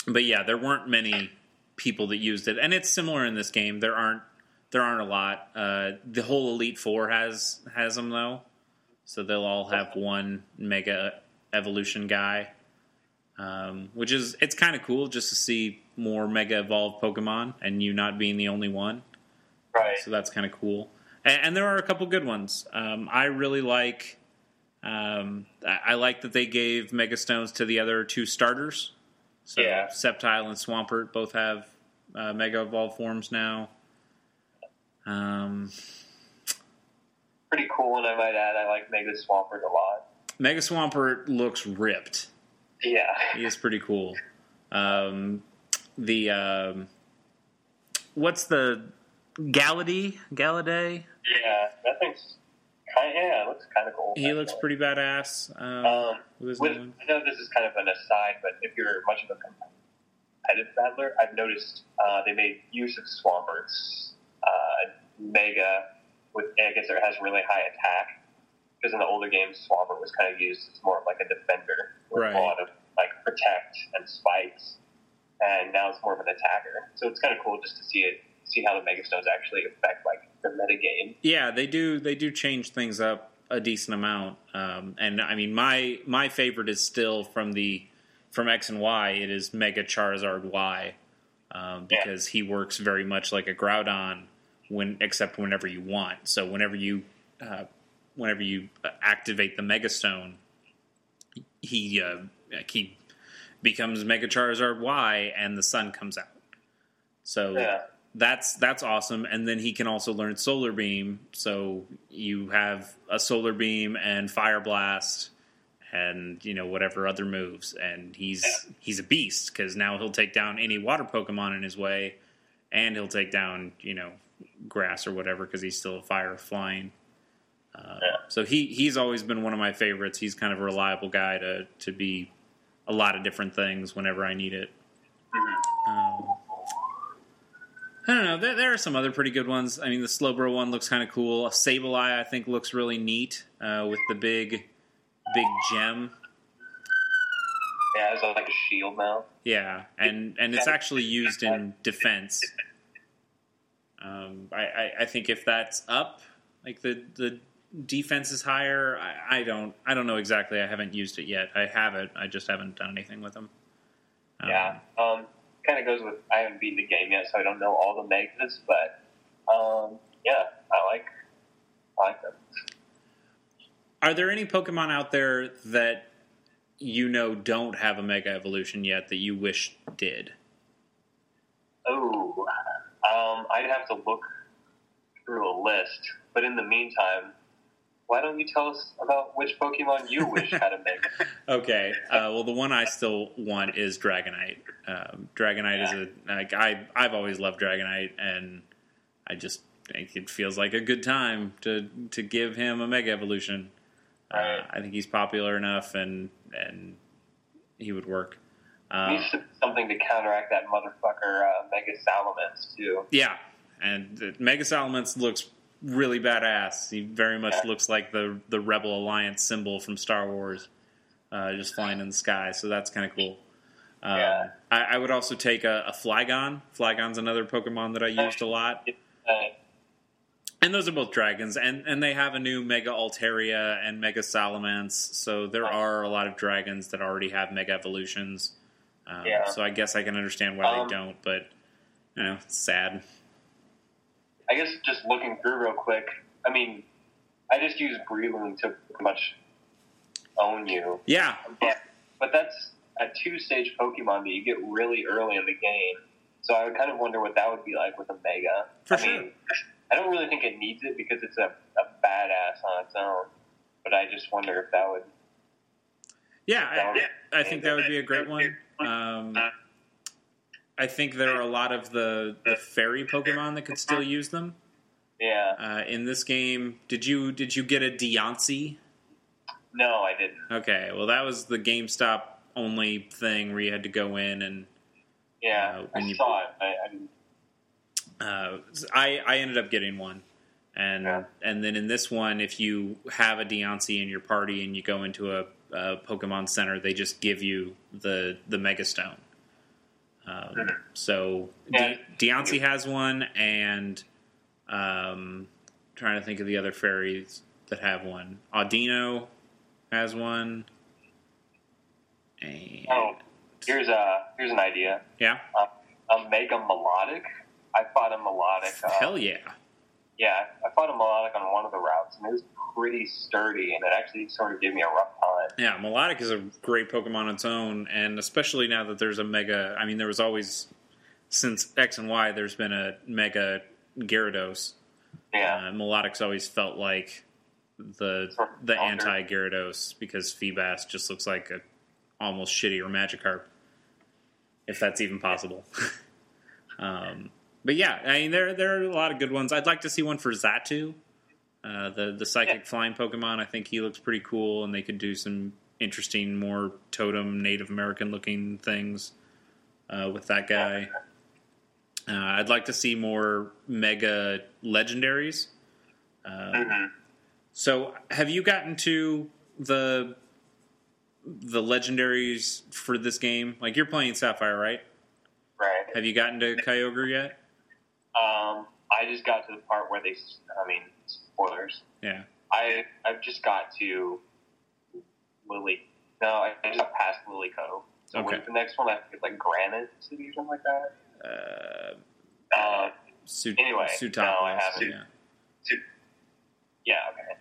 but yeah, there weren't many people that used it, and it's similar in this game. There aren't there aren't a lot. Uh, the whole Elite Four has has them though, so they'll all have one Mega Evolution guy. um, which is it's kind of cool just to see more Mega Evolved Pokemon and you not being the only one. Right. So that's kind of cool. And, and, there are a couple good ones. Um, I really like. Um, I, I, like that they gave Mega Stones to the other two starters. So yeah. Sceptile and Swampert both have uh, Mega Evolved forms now. Um, Pretty cool, and I might add, I like Mega Swampert a lot. Mega Swampert looks ripped. Yeah, he is pretty cool. Um, the um, what's the Gallade? Gallade? Yeah, that thing's kind. Of, yeah, it looks kind of cool. He looks pretty badass. Um, um, with, I know this is kind of an aside, but if you're much of a competitive battler, I've noticed uh, they made use of Swamperts, uh, Mega, with I guess it has really high attack. Because in the older games, Swampert was kind of used as more of like a defender with right. a lot of like protect and spikes, and now it's more of an attacker. So it's kind of cool just to see it see how the Mega Stones actually affect like the meta game. Yeah, they do. They do change things up a decent amount. Um, and I mean, my my favorite is still from the from X and Y. It is Mega Charizard Y um, because yeah. he works very much like a Groudon when except whenever you want. So whenever you uh, whenever you activate the Mega Stone, he uh, he becomes Mega Charizard Y, and the sun comes out. So yeah that's that's awesome. And then he can also learn Solar Beam. So you have a Solar Beam and Fire Blast, and you know whatever other moves. And he's yeah. he's a beast because now he'll take down any water Pokemon in his way, and he'll take down you know grass or whatever because he's still a fire flying. Uh, yeah. So he he's always been one of my favorites. He's kind of a reliable guy to to be a lot of different things whenever I need it. Mm-hmm. Um, I don't know. There, there, are some other pretty good ones. I mean, the Slowbro one looks kind of cool. Sableye, I think, looks really neat uh, with the big, big gem. Yeah, it's like a shield now. Yeah, and and it's actually used in defense. Um, I, I, I think if that's up, like the the defense is higher. I, I don't I don't know exactly. I haven't used it yet. I have it. I just haven't done anything with them. Um, yeah. Um, kind of goes with I haven't beaten the game yet, so I don't know all the megas, but um, yeah, I like I like them. Are there any Pokemon out there that you know don't have a Mega Evolution yet that you wish did? Oh, um, I'd have to look through a list, but in the meantime, why don't you tell us about which Pokemon you wish had a Mega? okay, uh, well, the one I still want is Dragonite. Um, Dragonite yeah. is a like I I've always loved Dragonite, and I just think it feels like a good time to to give him a Mega Evolution. Right. Uh, I think he's popular enough, and and he would work. Uh, needs something to counteract that motherfucker uh, Mega Salamence too. Yeah, and Mega Salamence looks really badass. He very much looks like the the Rebel Alliance symbol from Star Wars, uh, just flying in the sky. So that's kind of cool. Um, yeah. I, I, would also take a, a Flygon. Flygon's another Pokemon that I used a lot. And those are both dragons, and, and they have a new Mega Altaria and Mega Salamence, so there are a lot of dragons that already have Mega Evolutions. Um, yeah. So I guess I can understand why um, they don't, but you know, it's sad. I guess just looking through real quick. I mean, I just use Breloom to pretty much own you. Yeah. But, but that's a two stage Pokemon that you get really early in the game. So I would kind of wonder what that would be like with a Mega. For I sure. mean, I don't really think it needs it because it's a, a badass on its own. But I just wonder if that would. Yeah, I, I think that would be a great one. Um, I think there are a lot of the, the fairy Pokemon that could still use them. Yeah. Uh, in this game, did you did you get a Diancie? No, I didn't. Okay, well that was the GameStop only thing where you had to go in and yeah, uh, I you, saw it. I, I. Uh, I I ended up getting one, and Yeah. and then in this one, if you have a Diancie in your party and you go into a, a Pokemon Center, they just give you the the Mega Stone. Um. So Yeah. De- Diancie has one, and um, trying to think of the other fairies that have one. Audino has one, and Oh, Here's a here's an idea. Yeah. A mega Milotic. I fought a Milotic. Uh, Hell yeah. Yeah, I fought a Milotic on one of the routes, and it was pretty sturdy, and it actually sort of gave me a rough time. Yeah, Milotic is a great Pokemon on its own, and especially now that there's a Mega. I mean, there was always since X and Y. There's been a Mega Gyarados. Yeah, Uh, Milotic's always felt like the Sort of the anti Gyarados because Feebas just looks like a almost shittier Magikarp, if that's even possible. um, but yeah, I mean there there are a lot of good ones. I'd like to see one for Xatu, uh, the the psychic Yeah. flying Pokemon. I think he looks pretty cool, and they could do some interesting, more totem Native American looking things uh, with that guy. Uh, I'd like to see more mega legendaries. Uh, hmm so, have you gotten to the the legendaries for this game? Like you're playing Sapphire, right? right. Have you gotten to Kyogre yet? Um, I just got to the part where they. I mean, spoilers. Yeah. I I've just got to Lily. No, I just got past Lilycove. So Okay. the next one, I think it's like Granite City or something like that. Uh, Uh, Su- Anyway, no, I haven't. Yeah. yeah, okay.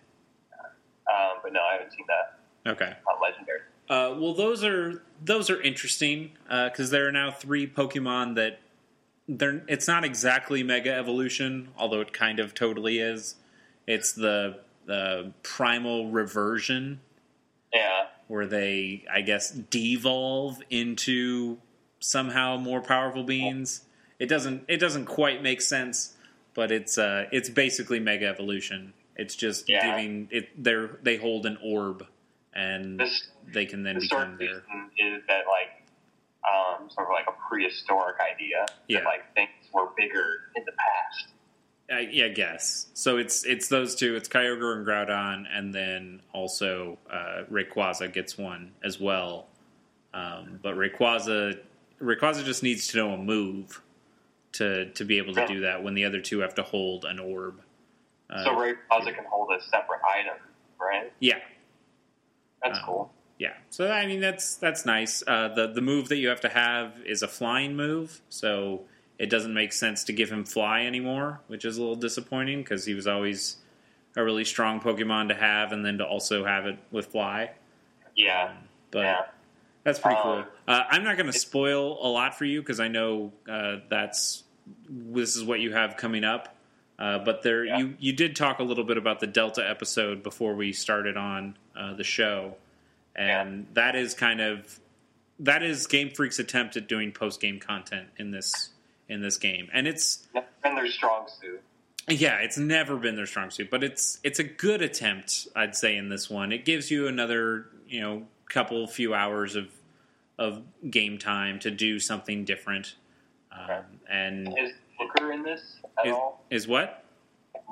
Um, but no, I haven't seen that Okay. on Legendary. Uh, well, those are those are interesting because there are now three Pokemon that they're. It's not exactly Mega Evolution, although it kind of totally is. It's the the Primal Reversion, Yeah, where they, I guess, devolve into somehow more powerful beings. It doesn't. It doesn't quite make sense, but it's uh, it's basically Mega Evolution. It's just Yeah. giving it. They they hold an orb, and this they can then become their. is that like sort of like a prehistoric idea Yeah. that like things were bigger in the past. I, yeah, I guess. So it's it's those two. It's Kyogre and Groudon, and then also uh, Rayquaza gets one as well. Um, but Rayquaza Rayquaza just needs to know a move to to be able to Yeah. do that when the other two have to hold an orb. Uh, so Rayquaza can hold a separate item, right? yeah, That's Uh, cool. Yeah. So I mean that's that's nice. Uh, the the move that you have to have is a flying move, so it doesn't make sense to give him fly anymore, which is a little disappointing because he was always a really strong Pokemon to have, and then to also have it with fly. Yeah, But yeah. that's pretty cool. Um, Uh, I'm not going to spoil a lot for you because I know uh, that's this is what you have coming up. Uh, but there, Yeah. you you did talk a little bit about the Delta episode before we started on uh, the show, and that is kind of that is Game Freak's attempt at doing post game content in this in this game, and it's And their strong suit. yeah, it's never been their strong suit, but it's it's a good attempt, I'd say, in this one. It gives you another, you know, couple few hours of of game time to do something different. Um. And Is Looker in this at is, all? is what?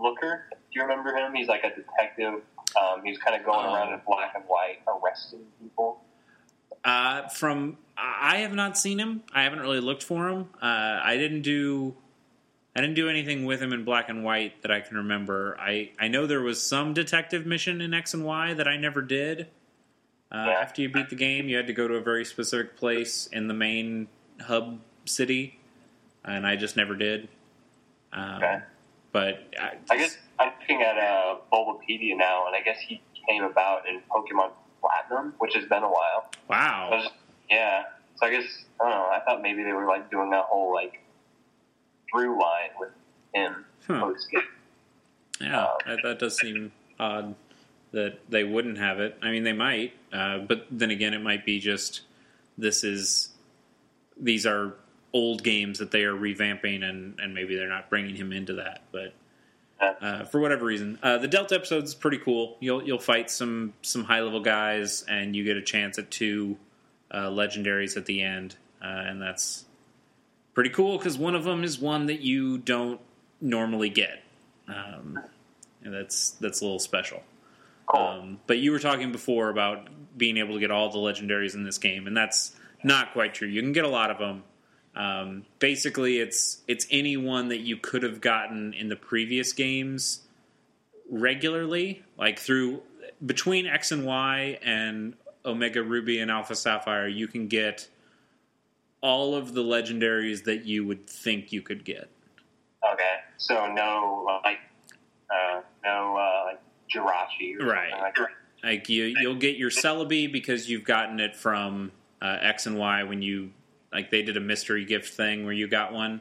Looker? Do you remember him? He's like a detective. Um, he's kind of going Oh. around in black and white, arresting people. Uh, from I have not seen him. I haven't really looked for him. Uh, I didn't do. I didn't do anything with him in black and white that I can remember. I, I know there was some detective mission in X and Y that I never did. Uh, Yeah. After you beat the game, you had to go to a very specific place in the main hub city, and I just never did. Um, Okay. But I, I guess I'm looking at uh, Bulbapedia now, and I guess he came about in Pokemon Platinum, which has been a while. Wow, was- yeah. So I guess I don't know. I thought maybe they were like doing that whole like through line with him Huh. Yeah, that, that does seem odd that they wouldn't have it. I mean, they might, uh, but then again, it might be just this is these are old games that they are revamping, and and maybe they're not bringing him into that. But uh, for whatever reason, uh, the Delta episode is pretty cool. You'll you'll fight some some high level guys, and you get a chance at two uh, legendaries at the end, uh, and that's pretty cool because one of them is one that you don't normally get. Um, and that's that's a little special. Cool. Um, but you were talking before about being able to get all the legendaries in this game, and that's not quite true. You can get a lot of them. Um, basically, it's it's anyone that you could have gotten in the previous games regularly, like through between X and Y and Omega Ruby and Alpha Sapphire. You can get all of the legendaries that you would think you could get. Okay, so no like uh, no uh, Jirachi, or Right. Like. Like you, you'll get your Celebi because you've gotten it from uh, X and Y when you like they did a mystery gift thing where you got one.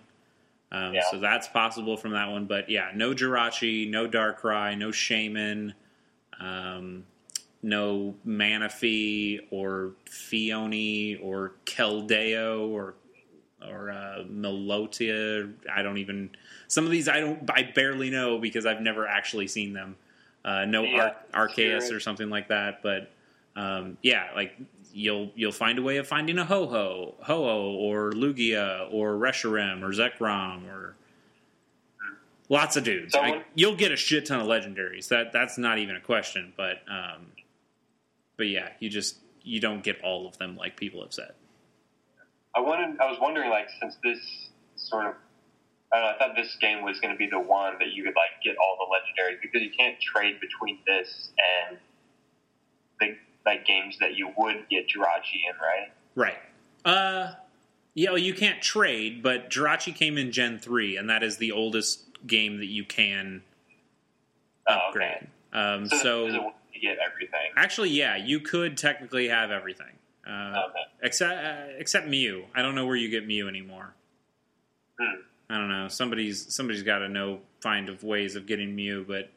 Um, Yeah. So that's possible from that one, but yeah, no Jirachi, no Darkrai, no Shaymin, um, no Manaphy or Phione or Keldeo or or uh, Meloetta. I don't even some of these I don't I barely know because I've never actually seen them. Uh, no Yeah, Ar- Arceus sure. or something like that, but um, yeah, like you'll you'll find a way of finding a Ho-Oh, Ho Ho, or Lugia, or Reshiram, or Zekrom, or lots of dudes. Someone- Like, you'll get a shit ton of legendaries. That that's not even a question. But um, but yeah, you just you don't get all of them like people have said. I wanted. I was wondering, like, since this sort of, I, don't know, I thought this game was going to be the one that you could like get all the legendaries because you can't trade between this and the like games that you would get Jirachi in, right? Right. Uh, yeah, well, you can't trade, but Jirachi came in Gen 3, and that is the oldest game that you can Oh, upgrade. okay. Um, So, so, there's a way to get everything. actually, yeah, you could technically have everything. Uh, Okay. except, uh, except Mew. I don't know where you get Mew anymore. Hmm. I don't know. Somebody's somebody's got to know find of ways of getting Mew, but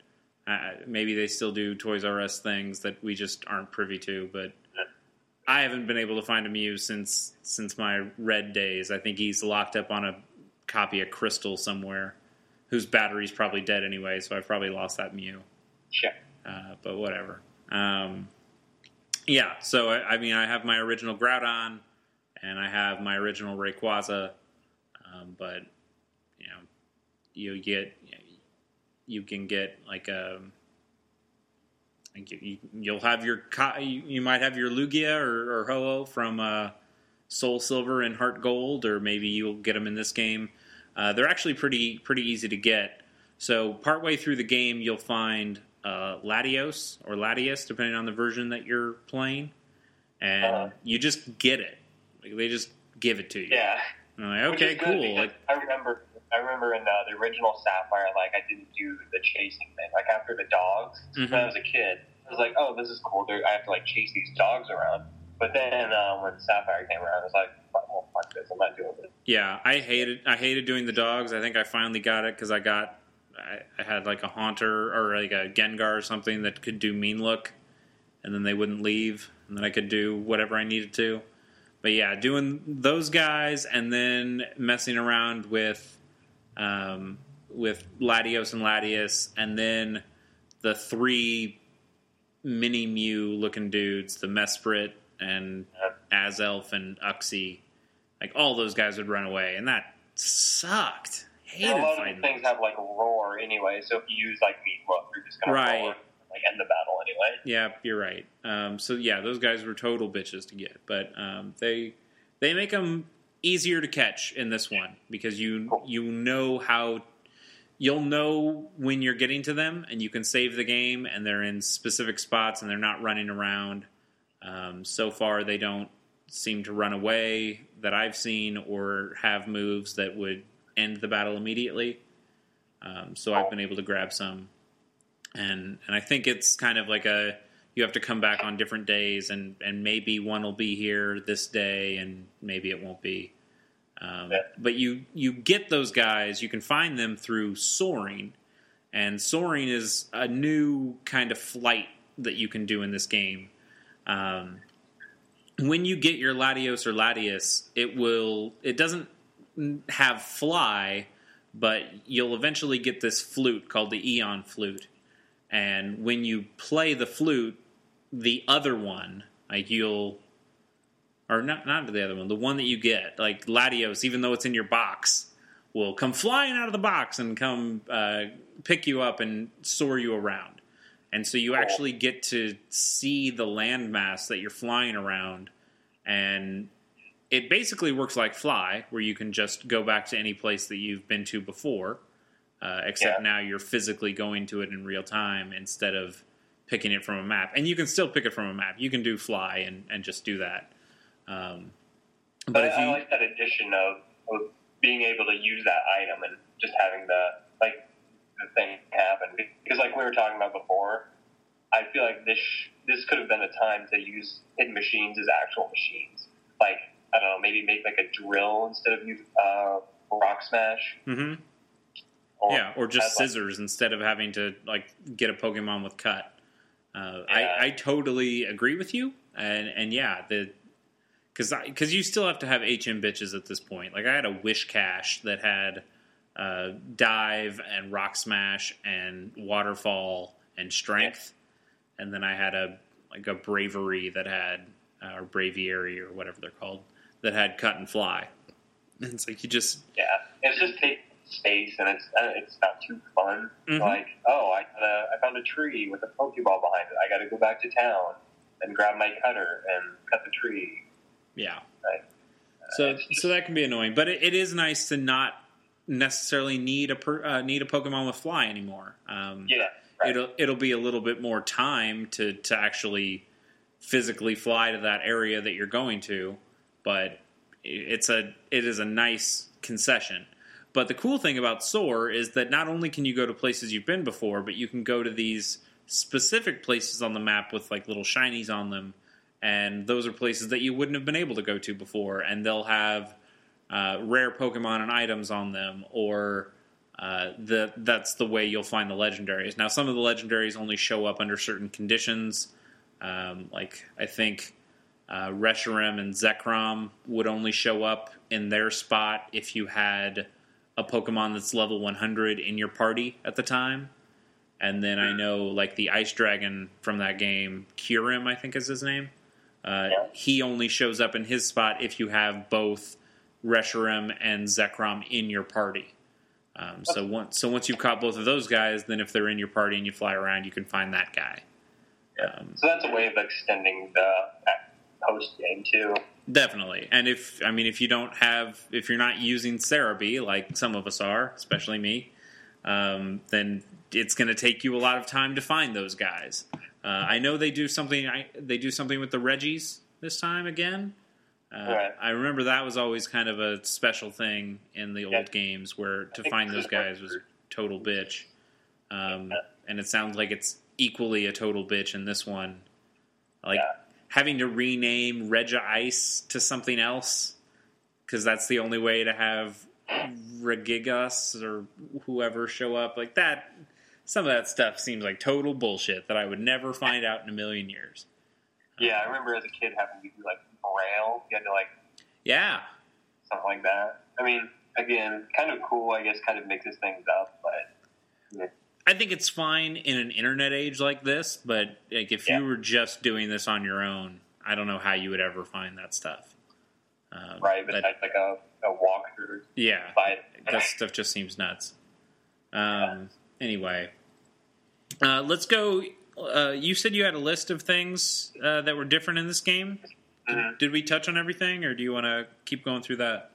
uh, maybe they still do Toys R Us things that we just aren't privy to. But I haven't been able to find a Mew since since my red days. I think he's locked up on a copy of Crystal somewhere, whose battery's probably dead anyway. So I've probably lost that Mew. Sure. Uh, but whatever. Um, yeah, so I, I mean, I have my original Groudon, and I have my original Rayquaza, um, but you know, you get you can get like a. like you- you'll have your you, might have your Lugia or, or Ho-Oh from uh, Soul Silver and Heart Gold, or maybe you'll get them in this game. Uh, they're actually pretty pretty easy to get. So partway through the game, you'll find uh, Latios or Latias, depending on the version that you're playing, and Uh-huh. you just get it. Like they just give it to you. Yeah. Like, okay, cool. Like, I remember, I remember in uh, the original Sapphire, like I didn't do the chasing thing. Like after the dogs, Mhm. when I was a kid, I was like, oh, this is cool. There, I have to like chase these dogs around. But then uh, when Sapphire came around, I was like, well, fuck this. I'm not doing this. yeah, I hated I hated doing the dogs. I think I finally got it because I got I, I had like a Haunter or like a Gengar or something that could do Mean Look, and then they wouldn't leave, and then I could do whatever I needed to. But yeah, doing those guys and then messing around with um, with Latios and Latias, and then the three mini Mew looking dudes, the Mesprit and Azelf and Uxie, like all those guys would run away, and that sucked. Hated And a lot of things have like roar anyway, so if you use like mean look, you're just gonna Right. roar, like end the battle anyway. Yeah, you're right. Um, so yeah, those guys were total bitches to get, but um, they they make them easier to catch in this one because you you know how you'll know when you're getting to them, and you can save the game, and they're in specific spots, and they're not running around. Um, so far, they don't seem to run away that I've seen, or have moves that would end the battle immediately. Um, so I've been able to grab some, and and I think it's kind of like a you have to come back on different days, and and maybe one will be here this day, and maybe it won't be. Um, Yeah. But you you get those guys. You can find them through soaring, and soaring is a new kind of flight that you can do in this game. Um, when you get your Latios or Latias, it will it doesn't have fly, but you'll eventually get this flute called the Eon flute. And when you play the flute, the other one, like you'll or not not the other one, the one that you get, like Latios, even though it's in your box, will come flying out of the box and come uh, pick you up and soar you around. And so you actually get to see the landmass that you're flying around, and it basically works like Fly, where you can just go back to any place that you've been to before, uh, except Yeah. now you're physically going to it in real time instead of picking it from a map. And you can still pick it from a map. You can do Fly and, and just do that. Um, But, But if I, you, I like that addition of, of being able to use that item and just having the like the thing happen because like we were talking about before, I feel like this sh- this could have been a time to use hidden machines as actual machines. Like I don't know, maybe make like a drill instead of use uh, rock smash. Mhm. Or yeah, or just have, like, scissors instead of having to like get a Pokemon with cut. Uh, Yeah. I I totally agree with you, and and yeah, the because because you still have to have HM bitches at this point. Like I had a Whiscash that had uh, dive and rock smash and waterfall and strength, and then I had a like a bravery that had uh, or braviary or whatever they're called that had cut and fly. And it's like you just Yeah, it's just take space and it's uh, it's not too fun. Mhm. Like, oh, I got a, I found a tree with a pokeball behind it. I got to go back to town and grab my cutter and cut the tree. Yeah. Right. So just- so that can be annoying, but it, it is nice to not necessarily need a per, uh, need a Pokemon with fly anymore. Um, Yeah, right. It'll it'll be a little bit more time to to actually physically fly to that area that you're going to, but it's a it is a nice concession. But the cool thing about Soar is that not only can you go to places you've been before, but you can go to these specific places on the map with like little shinies on them, and those are places that you wouldn't have been able to go to before, and they'll have uh, rare Pokemon and items on them, or uh, the that's the way you'll find the legendaries. Now, some of the legendaries only show up under certain conditions. Um, like I think uh, Reshiram and Zekrom would only show up in their spot if you had a Pokemon that's level 100 in your party at the time. And then I know like the Ice Dragon from that game, Kyurem, I think is his name. Uh, Yeah. He only shows up in his spot if you have both Reshiram and Zekrom in your party. Um, so once so once you've caught both of those guys, then if they're in your party and you fly around, you can find that guy. Um, So that's a way of extending the post game too. Definitely. And if I mean if you don't have if you're not using Serebii like some of us are, especially me, um, then it's going to take you a lot of time to find those guys. Uh, I know they do something. I, they do something with the Regis this time again. Uh, Right. I remember that was always kind of a special thing in the old games where to find those guys was total bitch. Um, Yeah. and it sounds like it's equally a total bitch in this one. Like Yeah. Having to rename Regice to something else because that's the only way to have Regigas or whoever show up like that. Some of that stuff seems like total bullshit that I would never find out in a million years. Yeah, I remember as a kid having to do like braille. You had to like Yeah, something like that. I mean, again, kind of cool. I guess kind of mixes things up, but I think it's fine in an internet age like this, but like if Yeah. you were just doing this on your own, I don't know how you would ever find that stuff. Um, right. but- Besides like a, a walkthrough, yeah, that stuff just seems nuts. Um, anyway, uh, let's go. Uh, you said you had a list of things uh, that were different in this game. Mhm. Did we touch on everything, or do you want to keep going through that?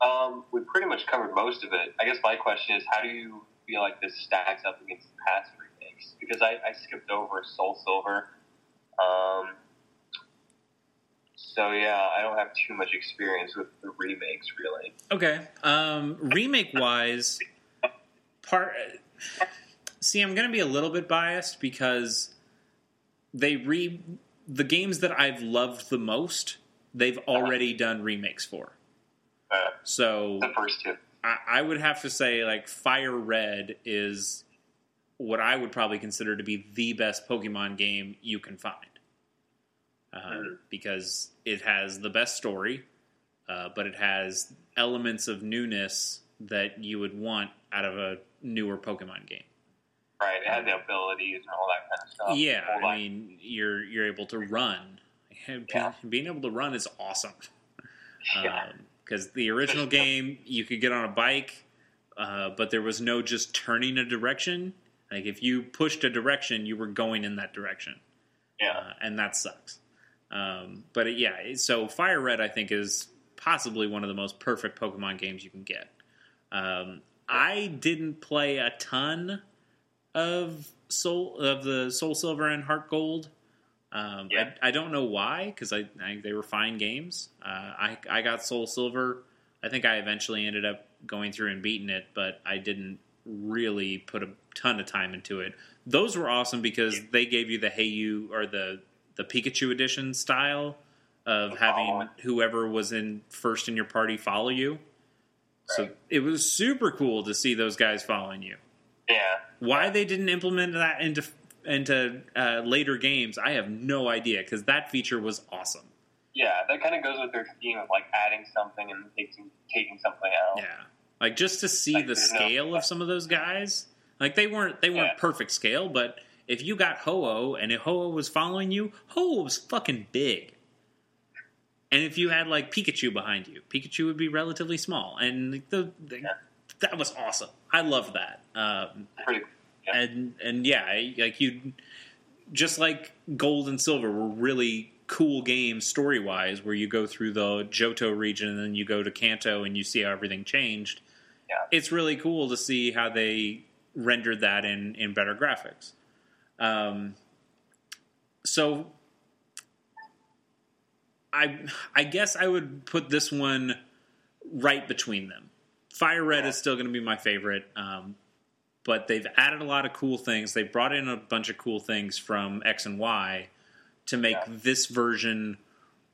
Um, we pretty much covered most of it. I guess my question is, how do you feel like this stacks up against the past remakes? Because I, I skipped over Soul Silver. Um, so yeah, I don't have too much experience with the remakes, really. Okay. Um, remake wise, part. See, I'm going to be a little bit biased because they re the games that I've loved the most. They've already done remakes for. Uh, So the first two. I, I would have to say, like, Fire Red is what I would probably consider to be the best Pokemon game you can find. Uh, Mhm. Because it has the best story, uh, but it has elements of newness that you would want out of a newer Pokemon game. Right, it had the abilities and all that kind of stuff. yeah, All I that- mean, you're you're able to run. Yeah. Being able to run is awesome. yeah. Because the original game you could get on a bike, uh, but there was no just turning a direction. Like if you pushed a direction, you were going in that direction, yeah. uh, and that sucks. Um, but it, yeah, so Fire Red I think is possibly one of the most perfect Pokemon games you can get. Um, I didn't play a ton of Soul of the Soul Silver and Heart Gold. Um, Yeah. I, I don't know why because I, I they were fine games. Uh, I I got Soul Silver. I think I eventually ended up going through and beating it, but I didn't really put a ton of time into it. Those were awesome because they gave you the Hey You or the the Pikachu edition style of The having following. whoever was in first in your party follow you. So it was super cool to see those guys following you. Yeah. Why they didn't implement that into into uh, later games, I have no idea because that feature was awesome. Yeah, that kind of goes with their theme of like adding something and taking taking something out. Yeah, like just to see Like, the there's no- scale of some of those guys. Like they weren't they weren't Yeah. perfect scale, but if you got Ho-Oh and if Ho-Oh was following you, Ho-Oh was fucking big. And if you had like Pikachu behind you, Pikachu would be relatively small, and the, the Yeah. that was awesome. I love that. Um, Pretty. Yeah. and and yeah, like you, just like Gold and Silver were really cool games story wise, where you go through the Johto region and then you go to Kanto and you see how everything changed. Yeah. It's really cool to see how they rendered that in in better graphics. Um, so I I guess I would put this one right between them. Fire Red Yeah. is still going to be my favorite, um, but they've added a lot of cool things. They brought in a bunch of cool things from X and Y to make Yeah. this version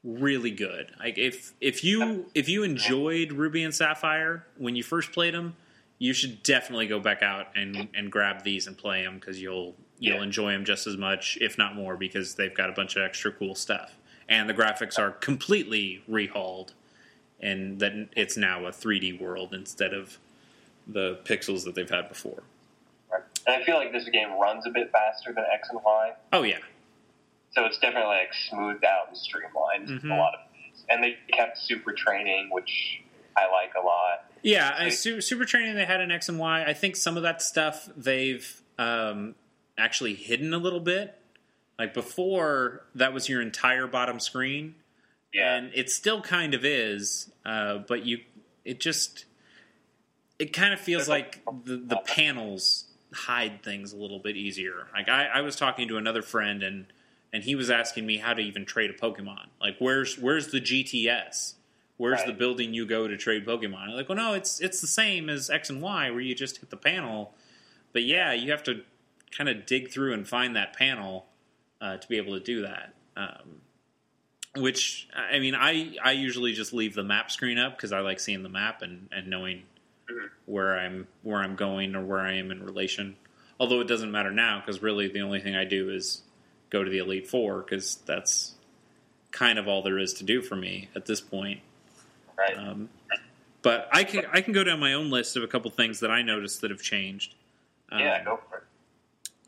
really good. Like if if you if you enjoyed Ruby and Sapphire when you first played them, you should definitely go back out and and grab these and play them because you'll you'll Yeah. enjoy them just as much, if not more, because they've got a bunch of extra cool stuff. And the graphics are completely rehauled, and that it's now a 3D world instead of the pixels that they've had before. And I feel like this game runs a bit faster than X and Y, Oh yeah, so it's definitely like smoothed out and streamlined Mhm. a lot of things. And they kept super training, which I like a lot. Yeah, I, super training they had in X and Y. I think some of that stuff they've um, actually hidden a little bit. Like before, that was your entire bottom screen, Yeah. and it still kind of is. Uh, but you, it just, it kind of feels like the the panels hide things a little bit easier. Like I, I was talking to another friend and and he was asking me how to even trade a Pokemon. Like where's where's the GTS? Where's Right. the building you go to trade Pokemon? I'm like, well, no, it's it's the same as X and Y, where you just hit the panel. But yeah, you have to kind of dig through and find that panel uh, to be able to do that. Um, which I mean, I I usually just leave the map screen up because I like seeing the map and, and knowing Mhm. where I'm where I'm going or where I am in relation. Although it doesn't matter now because really the only thing I do is go to the Elite Four because that's kind of all there is to do for me at this point. Right. Um, but I can I can go down my own list of a couple things that I noticed that have changed. Um, yeah, go for it.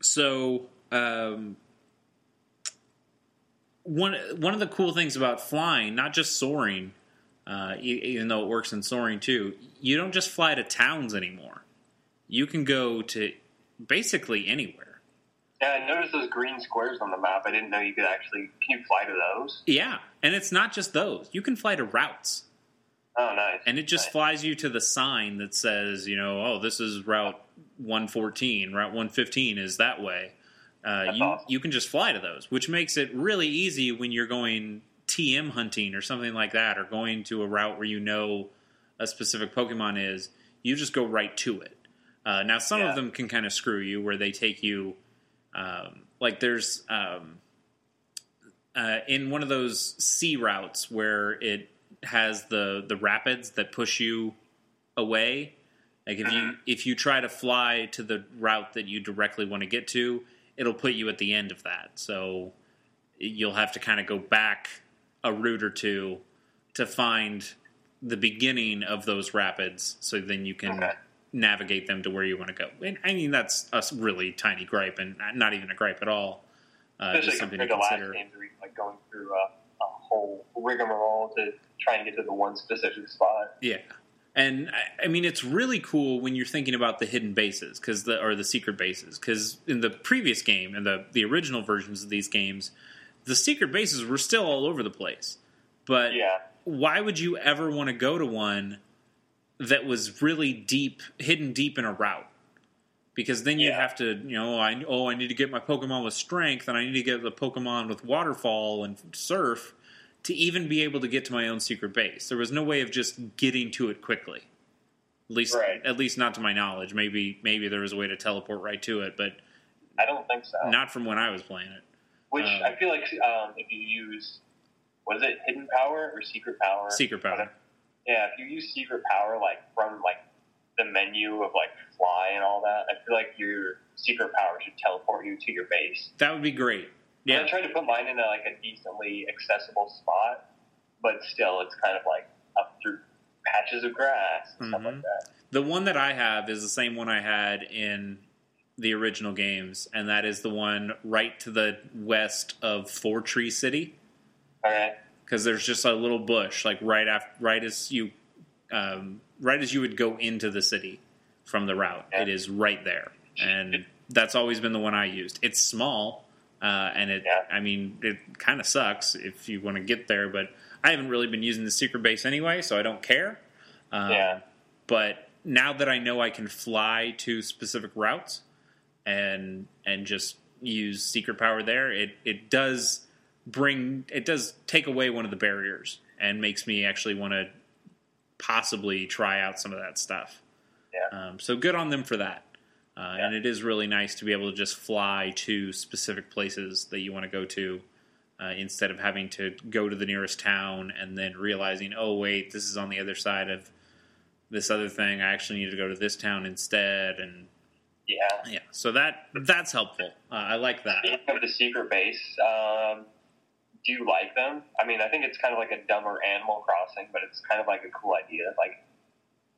so um, one one of the cool things about flying, not just soaring, uh, even though it works in soaring too, you don't just fly to towns anymore. You can go to basically anywhere. Yeah, I noticed those green squares on the map. I didn't know you could actually. Can you fly to those? Yeah, and it's not just those. You can fly to routes. Oh, nice. and it just Nice. flies you to the sign that says, you know, oh, this is Route 114, Route 115 is that way. Uh, you awesome. you can just fly to those, which makes it really easy when you're going TM hunting or something like that, or going to a route where you know a specific Pokemon is. You just go right to it. Uh, now, some Yeah. of them can kind of screw you, where they take you, um, like there's um, uh, in one of those sea routes where it has the the rapids that push you away. Like if you Mhm. if you try to fly to the route that you directly want to get to, it'll put you at the end of that. So you'll have to kind of go back a route or two to find the beginning of those rapids, so then you can Okay. navigate them to where you want to go. And I mean that's a really tiny gripe, and not even a gripe at all. Uh, Especially something to to last consider. games like going through a, a whole rigmarole to try and get to the one specific spot. Yeah. And I, I mean, it's really cool when you're thinking about the hidden bases, because the or the secret bases, because in the previous game and the the original versions of these games, the secret bases were still all over the place. But Yeah. why would you ever want to go to one that was really deep, hidden deep in a route? because then you Yeah. have to you know I oh I need to get my Pokemon with strength and I need to get the Pokemon with waterfall and surf to even be able to get to my own secret base. There was no way of just getting to it quickly. At least Right. at least not to my knowledge. Maybe maybe there was a way to teleport right to it, but I don't think so. not from when I was playing it. Which um, I feel like um, if you use, was it hidden power or secret power? Secret power. Yeah, if you use secret power like from like the menu of like fly and all that, I feel like your secret power should teleport you to your base. That would be great. Yeah. I tried to put mine in a, like a decently accessible spot, but still, it's kind of like up through patches of grass and stuff Mhm. like that. The one that I have is the same one I had in the original games, and that is the one right to the west of Fortree City. Okay. Because there's just a little bush, like right after, right as you, um, right as you would go into the city from the route. Yeah. It is right there, and that's always been the one I used. It's small, uh, and it, Yeah. I mean, it kind of sucks if you want to get there, but I haven't really been using the secret base anyway, so I don't care. Um, Yeah. but now that I know I can fly to specific routes and and just use secret power there, it it does bring it does take away one of the barriers and makes me actually want to possibly try out some of that stuff. Yeah. Um, so good on them for that. Uh, Yeah. And it is really nice to be able to just fly to specific places that you want to go to uh, instead of having to go to the nearest town and then realizing, oh, wait, this is on the other side of this other thing. I actually need to go to this town instead. And Yeah. yeah, so that that's helpful. Uh, I like that. Speaking of the secret base, um, do you like them? I mean, I think it's kind of like a dumber Animal Crossing, but it's kind of like a cool idea. Like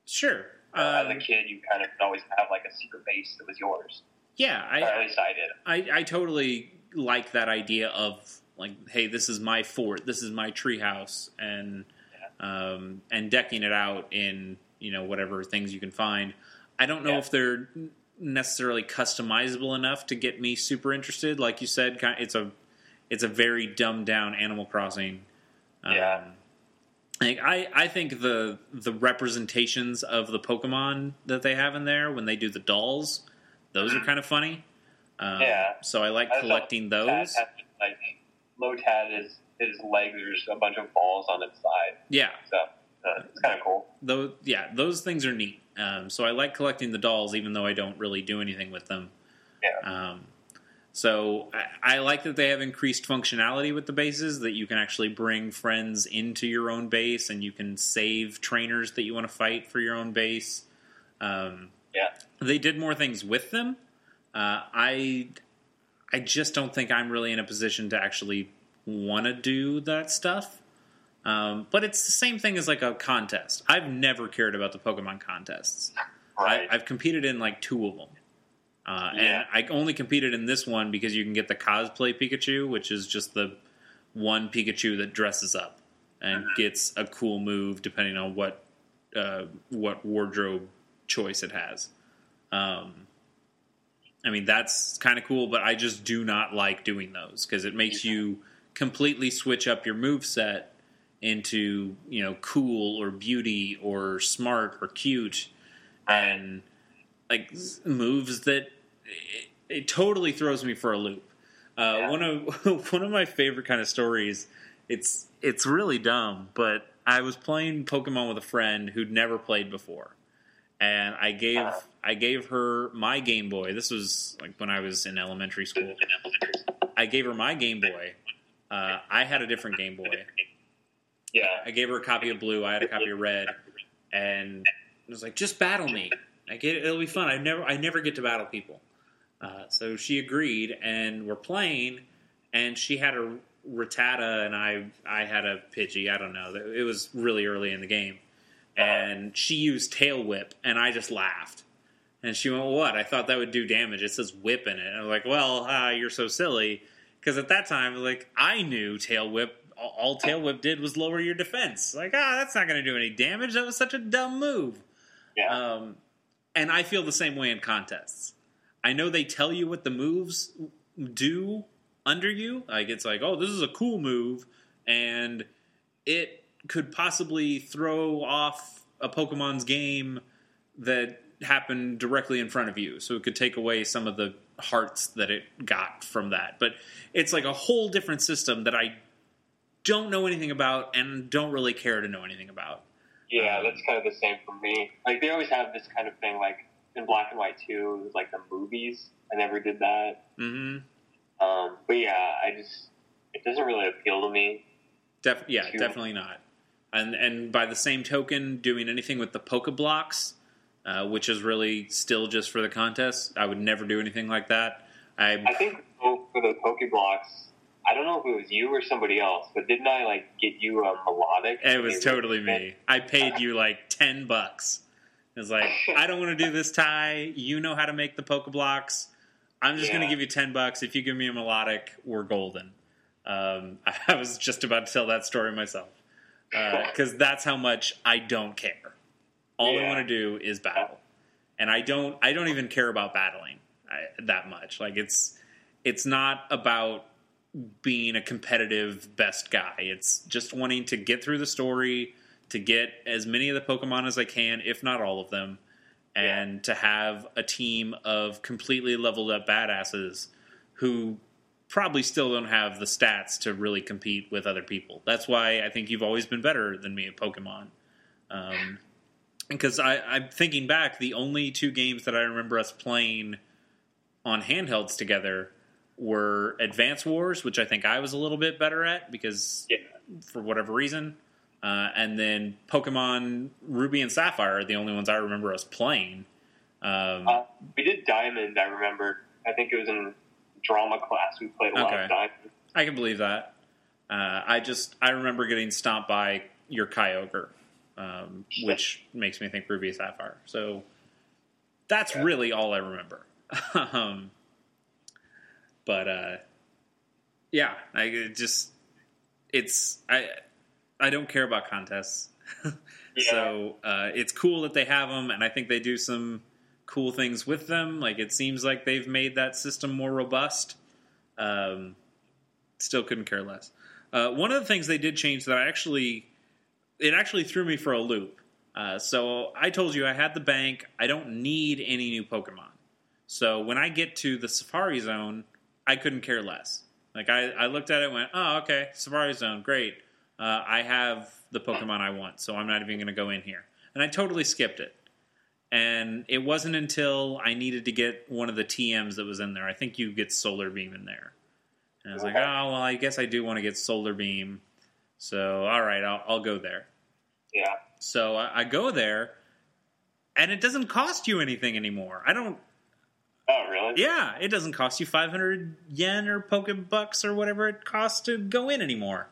Sure. uh, as Um, a kid, you kind of could always have like a secret base that was yours. yeah, or at I, least I did. I I totally like that idea of like, hey, this is my fort, this is my treehouse, and um, and decking it out in you know whatever things you can find. I don't know Yeah. if they're necessarily customizable enough to get me super interested. Like you said, it's a it's a very dumbed down Animal Crossing. Um, Yeah. Like I, I think the the representations of the Pokemon that they have in there when they do the dolls, those are kind of funny. Um, Yeah. So I like I collecting those. had, like Lotad is his legs are just a bunch of balls on its side, Yeah. so uh, it's kind of cool. Those yeah, those things are neat. Um, so I like collecting the dolls, even though I don't really do anything with them. Yeah. Um, so I, I like that they have increased functionality with the bases that you can actually bring friends into your own base and you can save trainers that you want to fight for your own base. Um, Yeah. they did more things with them. Uh, I I just don't think I'm really in a position to actually want to do that stuff. Um, but it's the same thing as like a contest. I've never cared about the Pokemon contests. Right. I, I've competed in like two of them. Uh, Yeah. And I only competed in this one because you can get the cosplay Pikachu, which is just the one Pikachu that dresses up and Mhm. gets a cool move depending on what uh, what wardrobe choice it has. Um, I mean, that's kind of cool, but I just do not like doing those because it makes you completely switch up your move set into you know cool or beauty or smart or cute and like moves that it, it totally throws me for a loop. Uh, Yeah. One of one of my favorite kind of stories. It's it's really dumb, but I was playing Pokemon with a friend who'd never played before, and I gave Uh-huh. I gave her my Game Boy. This was like when I was in elementary school. I gave her my Game Boy. Uh, I had a different Game Boy. Yeah. I gave her a copy of blue. I had a copy of red, and it was like, just battle me. I get it. It'll be fun. I never, I never get to battle people. Uh, so she agreed, and we're playing. And she had a Rattata, and I, I had a Pidgey. I don't know. It was really early in the game, and she used Tail Whip, and I just laughed. And she went, "What? I thought that would do damage. It says whip in it." And I was like, "Well, uh, you're so silly." Because at that time, like I knew Tail Whip. All all Tail Whip did was lower your defense. Like, ah, that's not going to do any damage. That was such a dumb move. Yeah. Um, and I feel the same way in contests. I know they tell you what the moves do under you. Like it's like, oh, this is a cool move, and it could possibly throw off a Pokemon's game that happened directly in front of you, so it could take away some of the hearts that it got from that. But it's like a whole different system that I don't know anything about and don't really care to know anything about. Yeah, that's kind of the same for me. Like they always have this kind of thing, like in black and white too. It was like the movies. I never did that. Mm-hmm. Um, but yeah, I just it doesn't really appeal to me. Def- yeah, Too- definitely not. And and by the same token, doing anything with the Poke Blocks, uh, which is really still just for the contest, I would never do anything like that. I I think for the Pokeblocks, I don't know if it was you or somebody else, but didn't I like get you a Milotic? it was totally me. I paid you like ten bucks. It was like I don't want to do this tie. You know how to make the Poke Blocks. I'm just going to give you ten bucks. If you give me a Milotic, we're golden. Um, I was just about to tell that story myself because that's how much I don't care. All I want to do is battle, and I don't. I don't even care about battling I, that much. Like it's it's not about being a competitive best guy. It's just wanting to get through the story, to get as many of the Pokemon as I can, if not all of them, and to have a team of completely leveled up badasses who probably still don't have the stats to really compete with other people. That's why I think you've always been better than me at Pokemon. Um, because I, I'm thinking back, the only two games that I remember us playing on handhelds together were Advance Wars, which I think I was a little bit better at because Yeah. for whatever reason, uh, and then Pokemon Ruby and Sapphire are the only ones I remember us playing. Um, Uh, we did Diamond. I remember. I think it was in drama class. We played a lot of Diamond. I can believe that. Uh, I just I remember getting stomped by your Kyogre, um, which makes me think Ruby and Sapphire. So that's Yeah. really all I remember. um, but uh, yeah, I it just it's I I don't care about contests. Yeah. So uh, it's cool that they have them, and I think they do some cool things with them. Like it seems like they've made that system more robust. Um, still couldn't care less. Uh, one of the things they did change that I actually it actually threw me for a loop. Uh, so I told you I had the bank. I don't need any new Pokemon. So when I get to the Safari Zone, I couldn't care less. Like I, I looked at it, and went, oh okay, Safari Zone, great. Uh, I have the Pokemon I want, so I'm not even going to go in here. And I totally skipped it. And it wasn't until I needed to get one of the TMs that was in there. I think you get Solar Beam in there. And I was like, oh, well, I guess I do want to get Solar Beam. So, all right, I'll, I'll go there. Yeah. So I, I go there, and it doesn't cost you anything anymore. I don't. Oh, really? Yeah, it doesn't cost you 500 yen or Pokebucks or whatever it costs to go in anymore.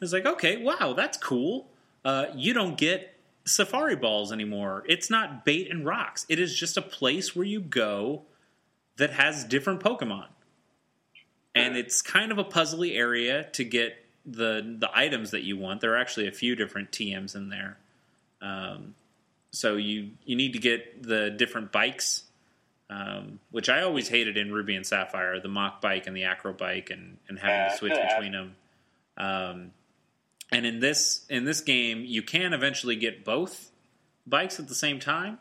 It's like, okay, wow, that's cool. Uh, you don't get safari balls anymore. It's not bait and rocks. It is just a place where you go that has different Pokemon. And it's kind of a puzzly area to get the the items that you want. There are actually a few different TMs in there. Um, so you you need to get the different bikes um, which I always hated in Ruby and Sapphire, the Mach Bike and the acro bike, and, and having Yeah, to switch yeah. between them. Um, and in this in this game, you can eventually get both bikes at the same time,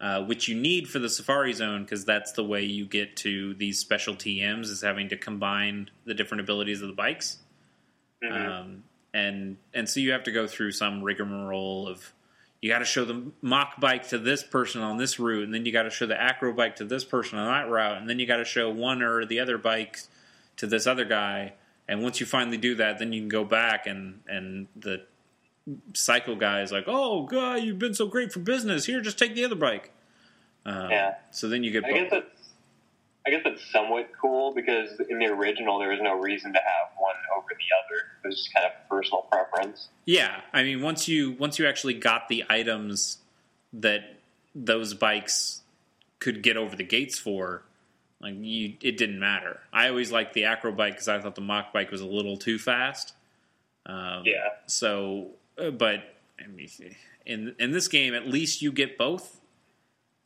uh, which you need for the Safari Zone because that's the way you get to these special TMs is having to combine the different abilities of the bikes. Mhm. Um, and and so you have to go through some rigmarole of you got to show the Mach Bike to this person on this route, and then you got to show the acro bike to this person on that route, and then you got to show one or the other bike to this other guy. And once you finally do that, then you can go back and and the cycle guy is like, "Oh, God, you've been so great for business. Here, just take the other bike." Um, Yeah. So then you get I guess both. that's I guess that's somewhat cool because in the original there was no reason to have one over the other. It was just kind of personal preference. Yeah, I mean, once you once you actually got the items that those bikes could get over the gates for, like you, it didn't matter. I always liked the acro bike because I thought the Mach Bike was a little too fast. Um, Yeah. So, uh, but I mean, in in this game, at least you get both,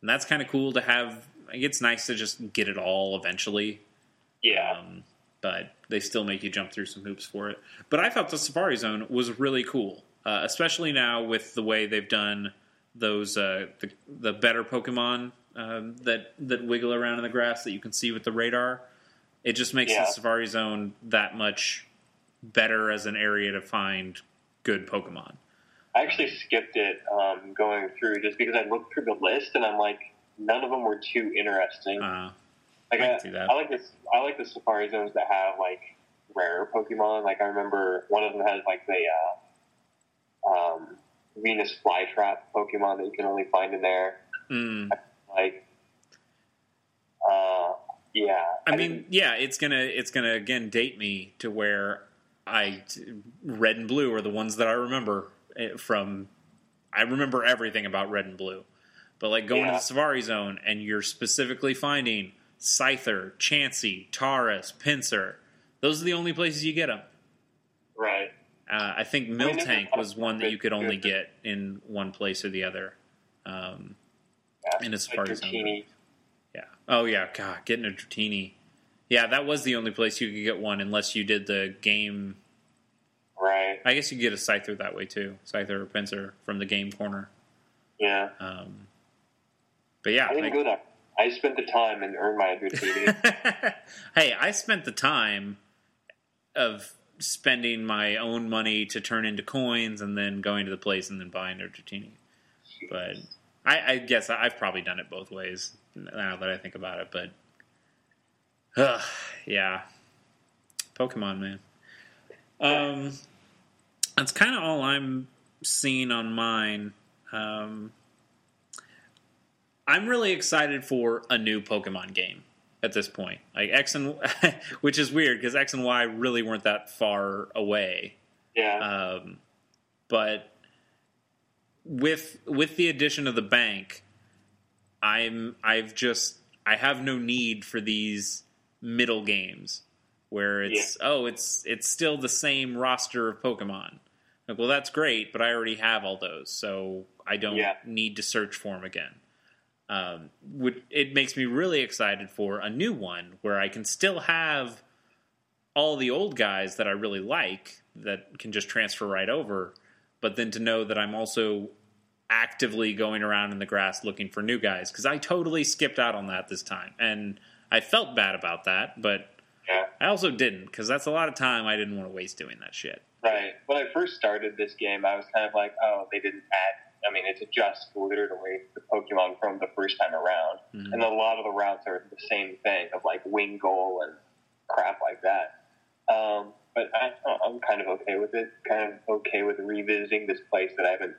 and that's kind of cool to have. Like, It's nice to just get it all eventually. Yeah. Um, but they still make you jump through some hoops for it. But I thought the Safari Zone was really cool, uh, especially now with the way they've done those uh, the the better Pokemon um, that that wiggle around in the grass that you can see with the radar. It just makes Yeah. the Safari Zone that much better as an area to find good Pokemon. I actually skipped it um, going through just because I looked through the list and I'm like, none of them were too interesting. Uh, like I I, see that. I like this. I like the safari zones that have like rare Pokemon. Like I remember one of them has like the uh, um, Venus flytrap Pokemon that you can only find in there. mm. Like, uh, yeah. I mean, yeah, it's gonna it's gonna again date me to where I red and blue are the ones that I remember eh, from. I remember everything about red and blue, but like going to the Safari Zone and you're specifically finding Scyther, Chansey, Tauros, Pinsir. Those are the only places you get them. right. Uh, I think mean, Miltank lot was one that you could only get in one place or the other. Um, Yeah. In its like Safari Zone. Yeah. Oh yeah. God, getting a Dratini. Yeah, that was the only place you could get one unless you did the game Right. I guess you could get a Scyther that way too. Scyther or Pinsir from the game corner. Yeah. Um, but yeah. I didn't like- go there. I spent the time and earned my Dratini. hey, I spent the time of spending my own money to turn into coins and then going to the place and then buying a Dratini. But I, I guess I've probably done it both ways now that I think about it. But uh, yeah, Pokemon man. Um, that's kind of all I'm seeing on mine. Um, I'm really excited for a new Pokemon game at this point. Like X and which is weird because X and Y really weren't that far away. yeah. Um, but with with the addition of the bank, I'm I've just I have no need for these middle games where it's oh it's it's still the same roster of Pokemon. Like, well, that's great, but I already have all those, so I don't Yeah. need to search for them again. Um, would it makes me really excited for a new one where I can still have all the old guys that I really like that can just transfer right over, but then to know that I'm also actively going around in the grass looking for new guys because I totally skipped out on that this time, and I felt bad about that, but yeah. I also didn't because that's a lot of time I didn't want to waste doing that shit. Right. When I first started this game, I was kind of like, oh, they didn't add. I mean, it's just literally the Pokemon from the first time around, Mhm. and a lot of the routes are the same thing of like Wingull and crap like that. Um, but I, I'm kind of okay with it. Kind of okay with revisiting this place that I haven't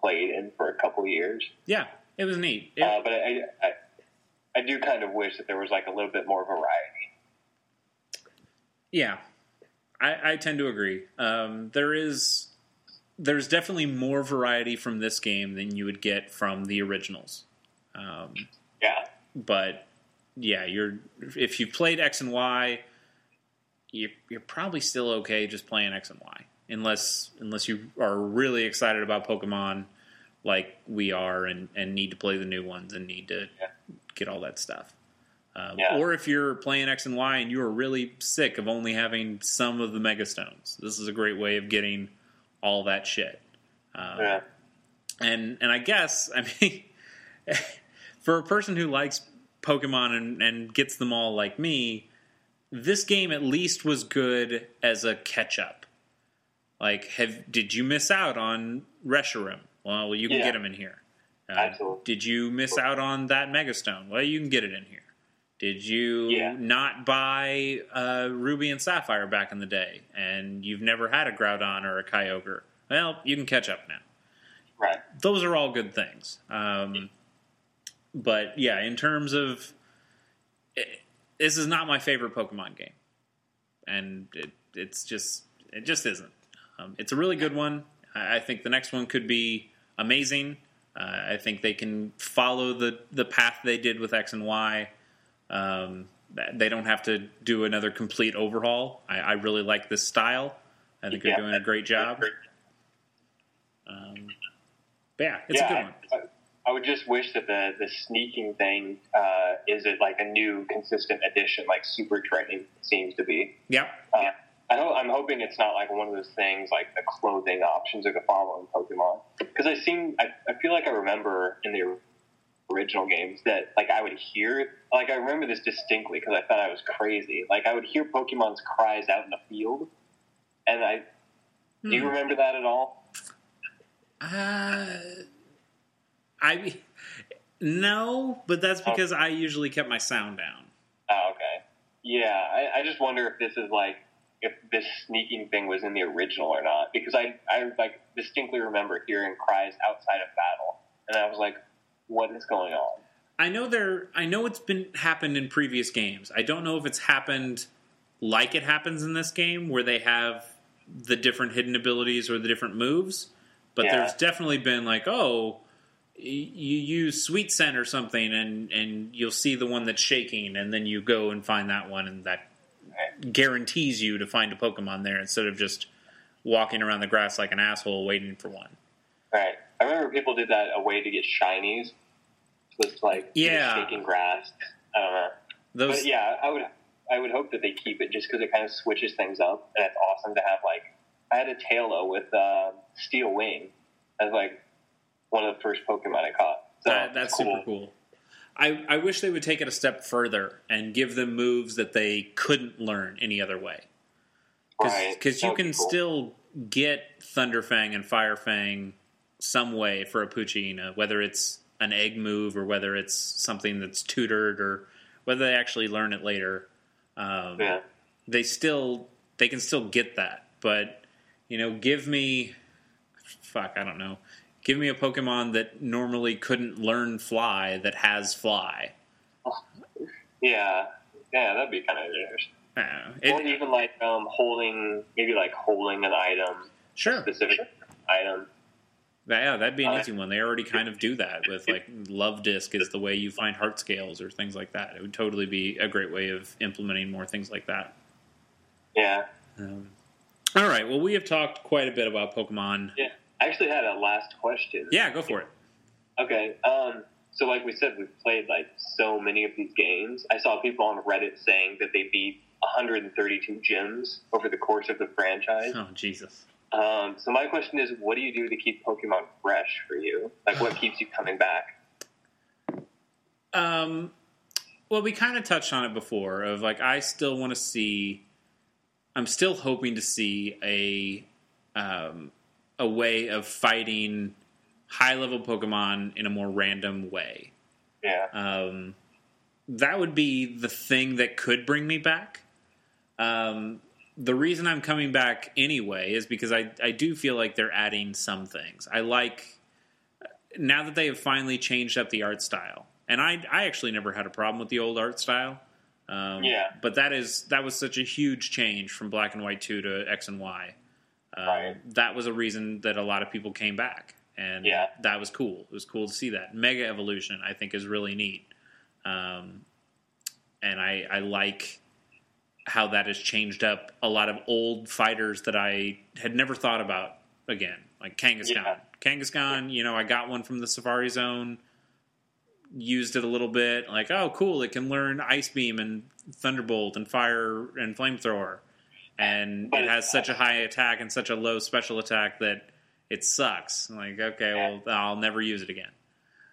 played in for a couple years. Yeah, it was neat. It- Uh, but I, I, I do kind of wish that there was like a little bit more variety. Yeah, I, I tend to agree. Um, there is there's definitely more variety from this game than you would get from the originals. Um, Yeah. but yeah, you're if you played X and Y, you, you're probably still okay just playing X and Y, unless unless you are really excited about Pokemon like we are and, and need to play the new ones and need to Yeah. get all that stuff. Um, Yeah. Or if you're playing X and Y and you are really sick of only having some of the Mega Stones, this is a great way of getting all that shit. Um, Yeah. and and I guess I mean, for a person who likes Pokemon and, and gets them all like me, this game at least was good as a catch up. Like, have did you miss out on Reshiram? Well, you can Yeah. get them in here. Uh, Absolutely. Did you miss out on that Megastone? Well, you can get it in here. Did you Yeah. not buy uh, Ruby and Sapphire back in the day, and you've never had a Groudon or a Kyogre? Well, you can catch up now Right. those are all good things. Um, but yeah, in terms of it, this is not my favorite Pokemon game, and it, it's just it just isn't. Um, it's a really good one. I, I think the next one could be amazing. Uh, I think they can follow the the path they did with X and Y. Um, they don't have to do another complete overhaul. I, I really like this style. I think Yeah. they're doing a great job. Um, but yeah, it's a good one. I, I would just wish that the the sneaking thing uh, is it like a new consistent addition, like super training seems to be. Yep. Uh, I ho- I'm hoping it's not like one of those things like the clothing options of the following Pokemon. Because I seem, I, I feel like I remember in the original games that like I would hear, like I remember this distinctly because I thought I was crazy. Like I would hear Pokemon's cries out in the field, and I. Do you Hmm. remember that at all? Uh, I no, but that's because I usually kept my sound down. Oh, okay. Yeah, I, I just wonder if this is like if this sneaking thing was in the original or not because I I like distinctly remember hearing cries outside of battle, and I was like, what is going on? I know there. I know it's been happened in previous games. I don't know if it's happened like it happens in this game, where they have the different hidden abilities or the different moves. But Yeah. there's definitely been like, oh, you use sweet scent or something, and and you'll see the one that's shaking, and then you go and find that one, and that guarantees you to find a Pokemon there instead of just walking around the grass like an asshole waiting for one. Right. I remember people did that a way to get shinies. Was like Yeah. shaking grass. I don't know, Those, but yeah, I would I would hope that they keep it just because it kind of switches things up, and it's awesome to have like I had a Taillow with uh, Steel Wing as like one of the first Pokemon I caught. So That, that's it's super cool. I, I wish they would take it a step further and give them moves that they couldn't learn any other way. Right. Because That you can cool. still get Thunderfang and Firefang some way for a Poochyena, whether it's an egg move or whether it's something that's tutored or whether they actually learn it later. Um, Yeah. They still they can still get that, but you know, give me fuck, I don't know. Give me a Pokemon that normally couldn't learn Fly that has Fly. Yeah. Yeah, that'd be kind of interesting. I don't know. or even like um, holding, maybe like holding an item, sure, specific item. Yeah, that'd be an Uh, easy one. They already kind of do that with like Luvdisc is the way you find heart scales or things like that. It would totally be a great way of implementing more things like that. Yeah. Um, all right, well, we have talked quite a bit about Pokemon. Yeah. I actually had a last question. Yeah, go for it. Okay. Um, so, like we said, we've played like so many of these games. I saw people on Reddit saying that they beat 132 gyms over the course of the franchise. Oh Jesus. Um, so, my question is, what do you do to keep Pokemon fresh for you? Like, what keeps you coming back? Um, well, we kind of touched on it before. Of like, I still want to see. I'm still hoping to see a um, a way of fighting high level Pokemon in a more random way. Yeah. Um, that would be the thing that could bring me back. Um, the reason I'm coming back anyway is because I, I do feel like they're adding some things. I like now that they have finally changed up the art style, and I I actually never had a problem with the old art style. Um, Yeah. but that is that was such a huge change from black and white two to X and Y. Um, Right. That was a reason that a lot of people came back, and Yeah. that was cool. It was cool to see that Mega Evolution. I think is really neat, um, and I I like how that has changed up a lot of old fighters that I had never thought about again, like Kangaskhan. Yeah. Kangaskhan, you know, I got one from the Safari Zone, used it a little bit, like, oh, cool, it can learn Ice Beam and Thunderbolt and Fire and Flamethrower. And it has such a high attack and such a low special attack that it sucks. I'm like, okay, well, I'll never use it again.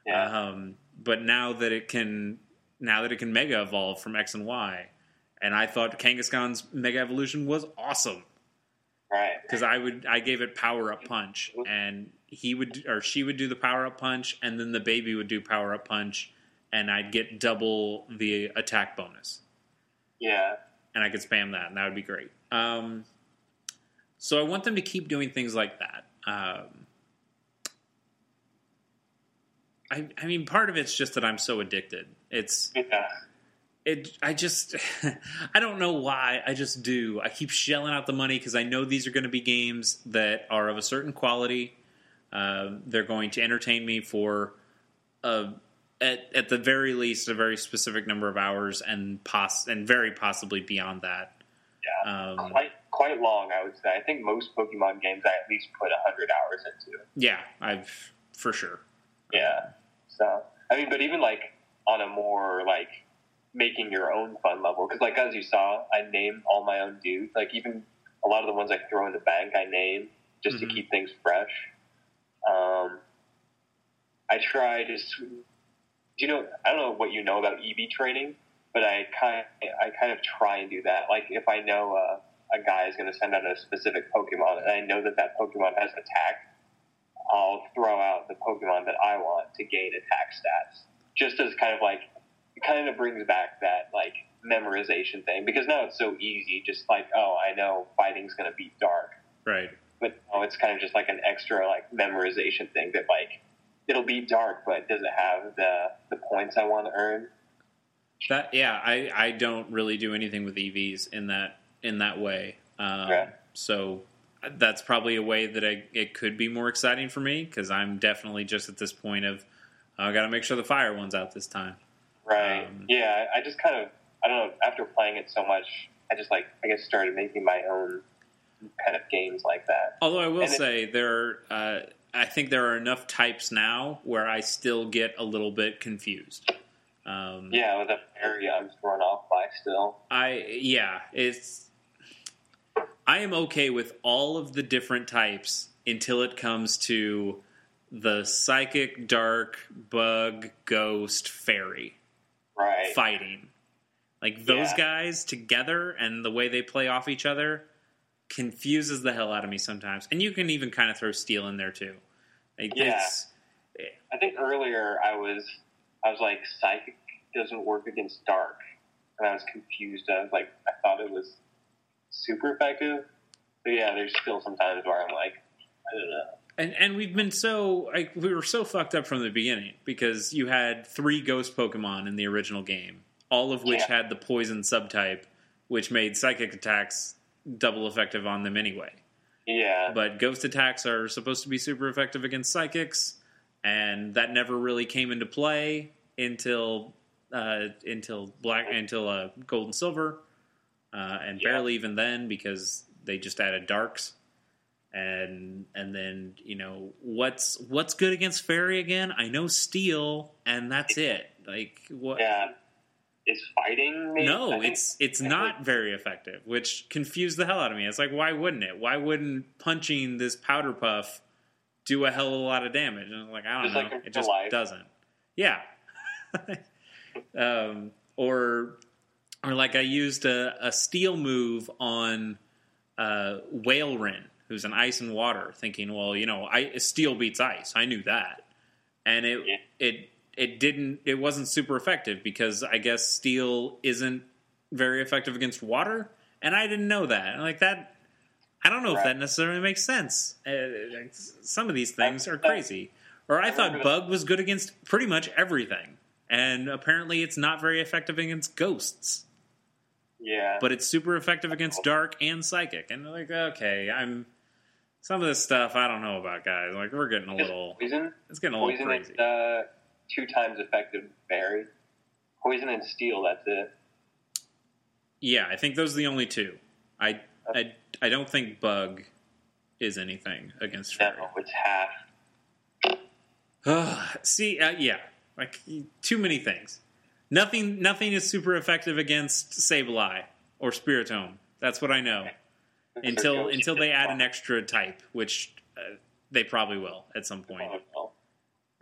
Yeah. Um, but now that it can, now that it can Mega Evolve from X and Y, and I thought Kangaskhan's Mega Evolution was awesome right. because I would I gave it Power Up Punch, and he would or she would do the Power Up Punch, and then the baby would do Power Up Punch, and I'd get double the attack bonus, Yeah. and I could spam that, and that would be great. Um, so I want them to keep doing things like that. Um, I, I mean, part of it's just that I'm so addicted. It's Yeah. It i just i don't know why i just do i keep shelling out the money because i know these are going to be games that are of a certain quality um, they're going to entertain me for a, at, at the very least a very specific number of hours and pos- and very possibly beyond that Yeah. um, Quite quite long, I would say. I think most Pokemon games I at least put 100 hours into. yeah i've for sure Yeah. So, I mean, but even like on a more like making your own fun level, because like as you saw, I name all my own dudes. Like even a lot of the ones I throw in the bank I name just Mhm. to keep things fresh. Um, I try to. Do you know? I don't know what you know about EV training, but I kind of, I kind of try and do that. Like if I know uh, a guy is going to send out a specific Pokemon, and I know that that Pokemon has attack, I'll throw out the Pokemon that I want to gain attack stats, just as kind of like it kind of brings back that like memorization thing because now it's so easy. Just like oh, I know fighting's going to be Dark Right. but no, it's kind of just like an extra like memorization thing that like it'll be dark, but does it have the the points I want to earn? That yeah, I I don't really do anything with EVs in that in that way. Um, Right. So that's probably a way that I, it could be more exciting for me because I'm definitely just at this point of I got to make sure the fire one's out this time. Right. Um, yeah, I just kind of I don't know. After playing it so much, I just like I guess started making my own kind of games like that. Although I will And it- say there, uh, I think there are enough types now where I still get a little bit confused. Um, Yeah, with the area I'm thrown off by still. I yeah, it's I am okay with all of the different types until it comes to the psychic, dark, bug, ghost, fairy Right. fighting. Like those Yeah. guys together and the way they play off each other confuses the hell out of me sometimes. And you can even kind of throw steel in there too. Like, Yeah. I think earlier I was I was like psychic doesn't work against dark, and I was confused. I was like I thought it was super effective, but yeah, there's still some times where I'm like I don't know. And and we've been so like we were so fucked up from the beginning because you had three ghost Pokemon in the original game, all of which Yeah. had the poison subtype, which made psychic attacks double effective on them anyway. Yeah, But ghost attacks are supposed to be super effective against psychics, and that never really came into play until uh, until black until uh, gold and silver, uh, and Yeah. barely even then because they just added darks. And and then you know what's what's good against fairy again? I know steel, and that's it. Like what? yeah. Is fighting? Maybe? I No, think- it's it's think- not very effective, which confused the hell out of me. It's like, why wouldn't it? Why wouldn't punching this powder puff do a hell of a lot of damage? And I'm like, I don't Just know, like it just life. doesn't. Yeah, um, or or like I used a, a steel move on uh, Walrein, who's an ice and water, thinking, well, you know, I, steel beats ice. I knew that, and it Yeah. it it didn't. It wasn't super effective because I guess steel isn't very effective against water, and I didn't know that. And like that, I don't know if that necessarily makes sense. Uh, some of these things are crazy. Or I, I thought bug was good against pretty much everything, and apparently it's not very effective against ghosts Yeah, but it's super effective against dark and psychic. And like, okay, I'm some of this stuff I don't know about, guys. Like, we're getting a little, poison. it's getting a little Poison crazy. is uh, two times effective fairy. Poison and steel. That's it. Yeah, I think those are the only two. I, I, I don't think bug is anything against fairy. No, it's half. See, uh, yeah, like too many things. Nothing, nothing is super effective against Sableye or Spiritomb. That's what I know. Until until they add an extra type, which uh, they probably will at some point.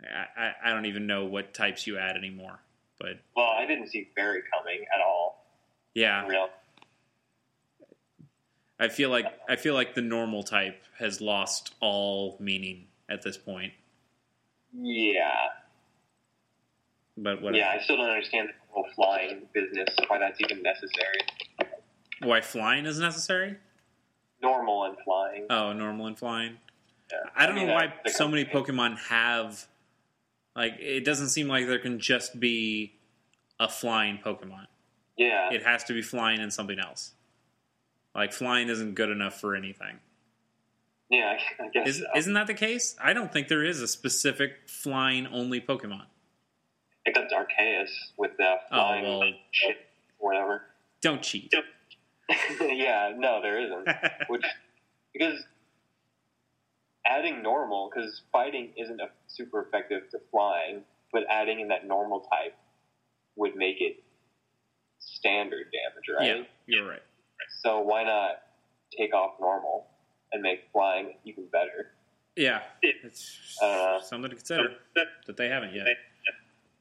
I, I, I don't even know what types you add anymore. But well, I didn't see fairy coming at all. yeah, Real. I feel like I feel like the normal type has lost all meaning at this point. Yeah. But what? Yeah, I still don't understand the whole flying business. Why that's even necessary. Why flying is necessary? Normal and flying. Oh, normal and flying. Yeah. I don't mean, know why so many Pokemon have. Like, it doesn't seem like there can just be a flying Pokemon. Yeah. It has to be flying and something else. Like, flying isn't good enough for anything. yeah, I guess Is, so. Isn't that the case? I don't think there is a specific flying only Pokemon. Except Arceus with the oh, flying Oh, well. whatever. Don't cheat. yeah, no, there isn't. Which because adding normal, because fighting isn't a super effective to flying, but adding in that normal type would make it standard damage, right? Yeah, you're right. So why not take off normal and make flying even better. Yeah, it's Uh, something to consider that they haven't yet.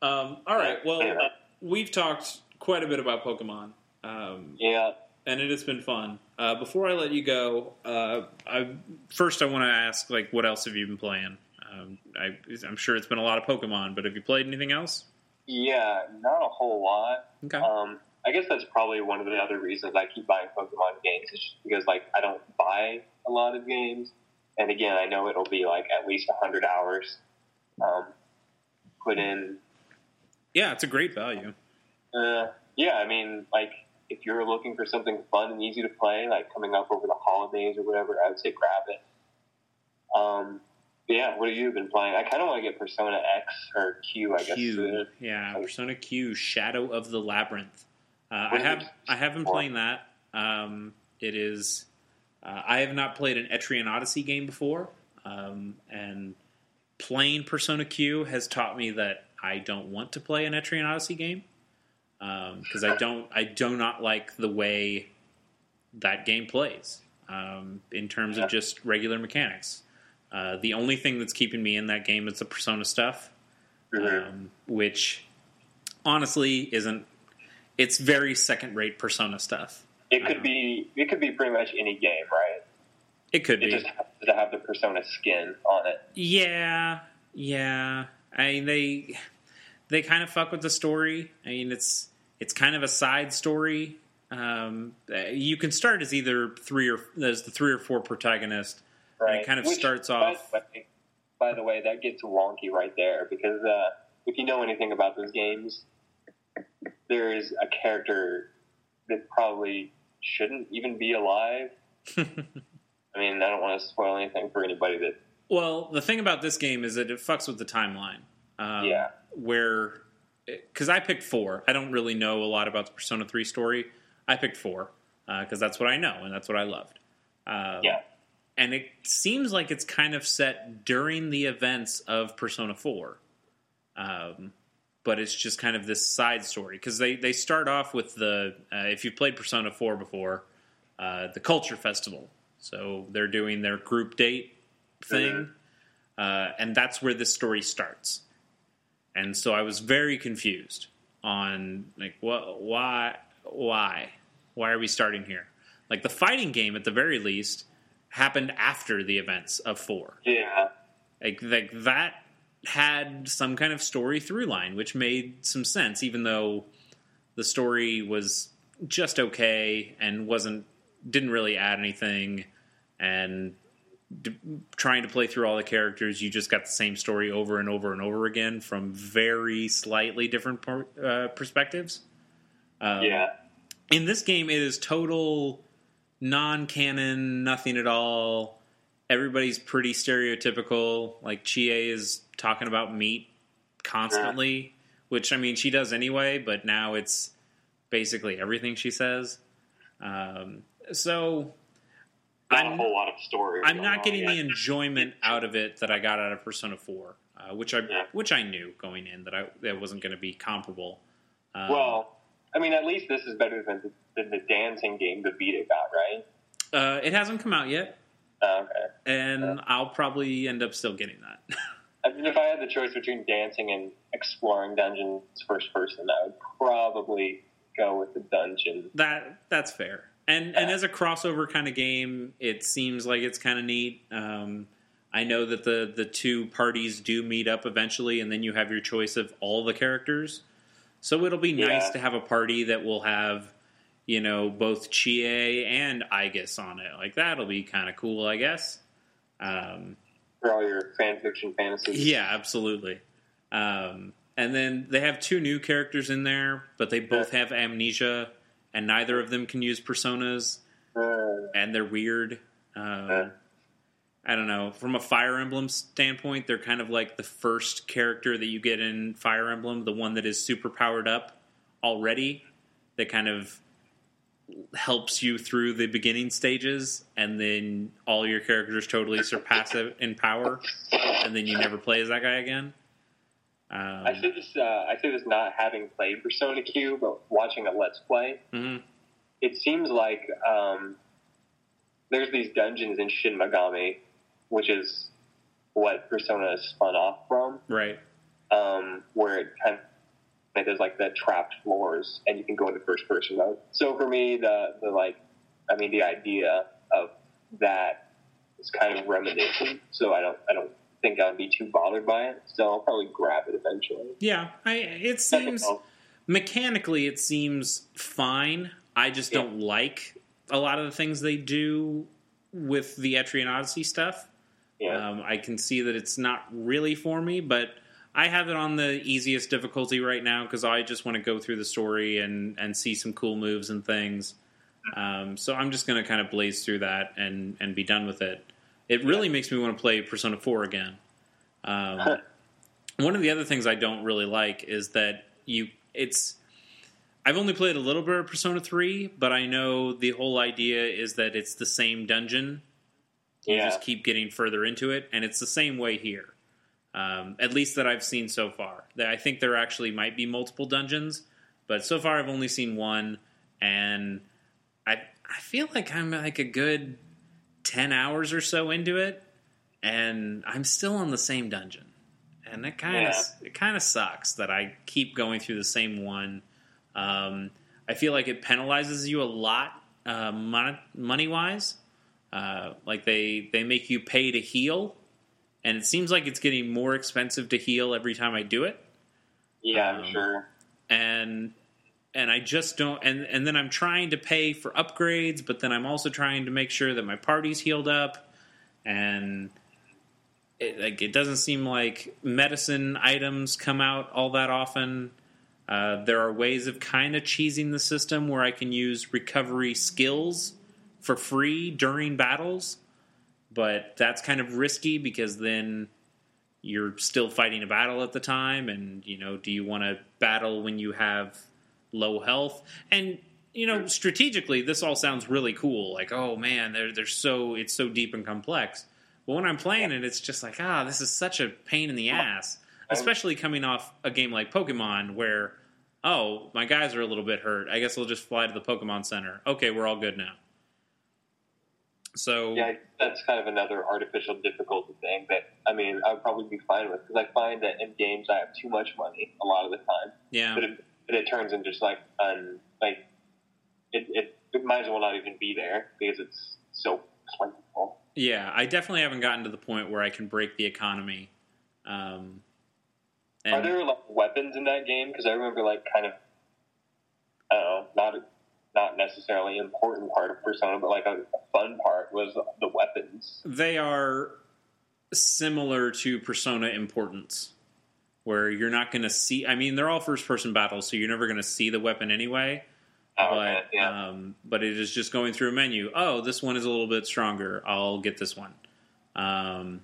Um, all right, well, we've talked quite a bit about Pokemon, um, Yeah, and it has been fun. Uh, before I let you go, uh, I first I want to ask, like, what else have you been playing? Um, I, I'm sure it's been a lot of Pokemon, but have you played anything else? yeah, not a whole lot. Okay. Um, I guess that's probably one of the other reasons I keep buying Pokemon games, is just because like I don't buy a lot of games, and again, I know it'll be like at least hundred hours um, put in. Yeah, it's a great value. Uh, yeah, I mean, like if you're looking for something fun and easy to play, like coming up over the holidays or whatever, I would say grab it. Um, yeah, what have you been playing? I kind of want to get Persona X or Q, I guess. Q, yeah, Persona Q, Shadow of the Labyrinth. Uh, I have I have been playing that. Um, it is. Uh, I have not played an Etrian Odyssey game before, um, and playing Persona Q has taught me that I don't want to play an Etrian Odyssey game because I don't I do not like the way that game plays um, in terms Yeah. of just regular mechanics. Uh, the only thing that's keeping me in that game is the Persona stuff mhm. um, which honestly isn't. It's very second-rate Persona stuff. it could be it could be pretty much any game, right? It could It be. just happens to have the Persona skin on it. Yeah, yeah. I mean, they they kind of fuck with the story. I mean, it's it's kind of a side story. Um, you can start as either three or as the three or four protagonist. Right. it kind of Which, starts by off- way- By the way, that gets wonky right there because uh, if you know anything about those games, there is a character that probably shouldn't even be alive. I mean, I don't want to spoil anything for anybody that. Well, the thing about this game is that it fucks with the timeline. Um, Yeah. Where, because I picked four. I don't really know a lot about the Persona 3 story. I picked four because that's what I know and that's what I loved. Um, Yeah. And it seems like it's kind of set during the events of Persona 4. Um, but it's just kind of this side story because they, they start off with the, uh, if you've played Persona 4 before, uh, the Culture Festival. So they're doing their group date thing, uh, and that's where this story starts. And so I was very confused on like what, why, why, why are we starting here? Like the fighting game, at the very least, happened after the events of four. Yeah. Like, like that had some kind of story through line, which made some sense, even though the story was just okay and wasn't didn't really add anything. And d- trying to play through all the characters, you just got the same story over and over and over again from very slightly different per, uh, perspectives. Um, Yeah. in this game it is total non-canon nothing at all everybody's pretty stereotypical like chie is talking about meat constantly which i mean she does anyway but now it's basically everything she says um, so Not I'm- a whole lot of story. I'm not getting yet. the enjoyment out of it that I got out of Persona Four, uh, which I Yeah. which I knew going in that I that wasn't going to be comparable. Um, Well, I mean, at least this is better than the, than the dancing game the Vita got, right? uh, it hasn't come out yet, Oh, okay. and I'll probably end up still getting that. I mean, if I had the choice between dancing and exploring dungeons first person, I would probably go with the dungeon. that that's fair. And and as a crossover kind of game, it seems like it's kind of neat. Um, I know that the the two parties do meet up eventually, and then you have your choice of all the characters. So it'll be nice Yeah. to have a party that will have, you know, both Chie and Aigis on it. Like that'll be kind of cool, I guess. Um, for all your fan fiction fantasies. yeah, absolutely. Um, and then they have two new characters in there, but they both have amnesia, and neither of them can use personas, Uh, and they're weird. Um, Yeah. I don't know. From a Fire Emblem standpoint, they're kind of like the first character that you get in Fire Emblem, the one that is super powered up already, that kind of helps you through the beginning stages, and then all your characters totally surpass it in power, and then you never play as that guy again. Um, I say this. Uh, I say this not having played Persona Q, but watching a Let's Play. mhm. It seems like um, there's these dungeons in Shin Megami, which is what Persona is spun off from, Right. um, where it kind of does like the trapped floors, and you can go into first person mode. So for me, the the like, I mean, the idea of that is kind of reminiscent. So I don't I don't think I'd be too bothered by it. So I'll probably grab it eventually. Yeah. I. It seems mechanically it seems fine. I just Yeah. don't like a lot of the things they do with the Etrian Odyssey stuff. Yeah. Um, I can see that it's not really for me, but I have it on the easiest difficulty right now because I just want to go through the story and and see some cool moves and things. Um, so I'm just going to kind of blaze through that and and be done with it. It really makes me want to play Persona 4 again. Um, one of the other things I don't really like is that you it's I've only played a little bit of Persona 3, but I know the whole idea is that it's the same dungeon you Yeah. just keep getting further into it, and it's the same way here. Um, at least that I've seen so far. That I think there actually might be multiple dungeons, but so far I've only seen one, and I I feel like I'm like a good ten hours or so into it, and I'm still on the same dungeon, and it kind of Yeah. it kind of sucks that I keep going through the same one. Um, I feel like it penalizes you a lot uh, money wise. Uh, like they they make you pay to heal, and it seems like it's getting more expensive to heal every time I do it. yeah, um, sure. And and I just don't. And and then I'm trying to pay for upgrades, but then I'm also trying to make sure that my party's healed up, and it, like it doesn't seem like medicine items come out all that often. Uh, there are ways of kind of cheesing the system where I can use recovery skills for free during battles, but that's kind of risky because then you're still fighting a battle at the time, and you know, do you want to battle when you have low health? And you know, strategically, this all sounds really cool. Like, oh man, they're they're so it's so deep and complex. But when I'm playing it, it's just like, ah, this is such a pain in the ass. Especially coming off a game like Pokemon, where, oh, my guys are a little bit hurt. I guess we'll just fly to the Pokemon Center. Okay, we're all good now. So Yeah, that's kind of another artificial difficulty thing that I mean I would probably be fine with because I find that in games I have too much money a lot of the time, yeah, but it, but it turns into just like un like it, it it might as well not even be there because it's so plentiful. yeah, I definitely haven't gotten to the point where I can break the economy. Um, Are there like weapons in that game? Because I remember like kind of I don't know not not necessarily important part of Persona, but like a fun part was the weapons. they are similar to Persona importance, where you're not going to see. I mean, they're all first-person battles, so you're never going to see the weapon anyway. Oh, but okay, yeah. um, but it is just going through a menu. Oh, this one is a little bit stronger. I'll get this one. Um,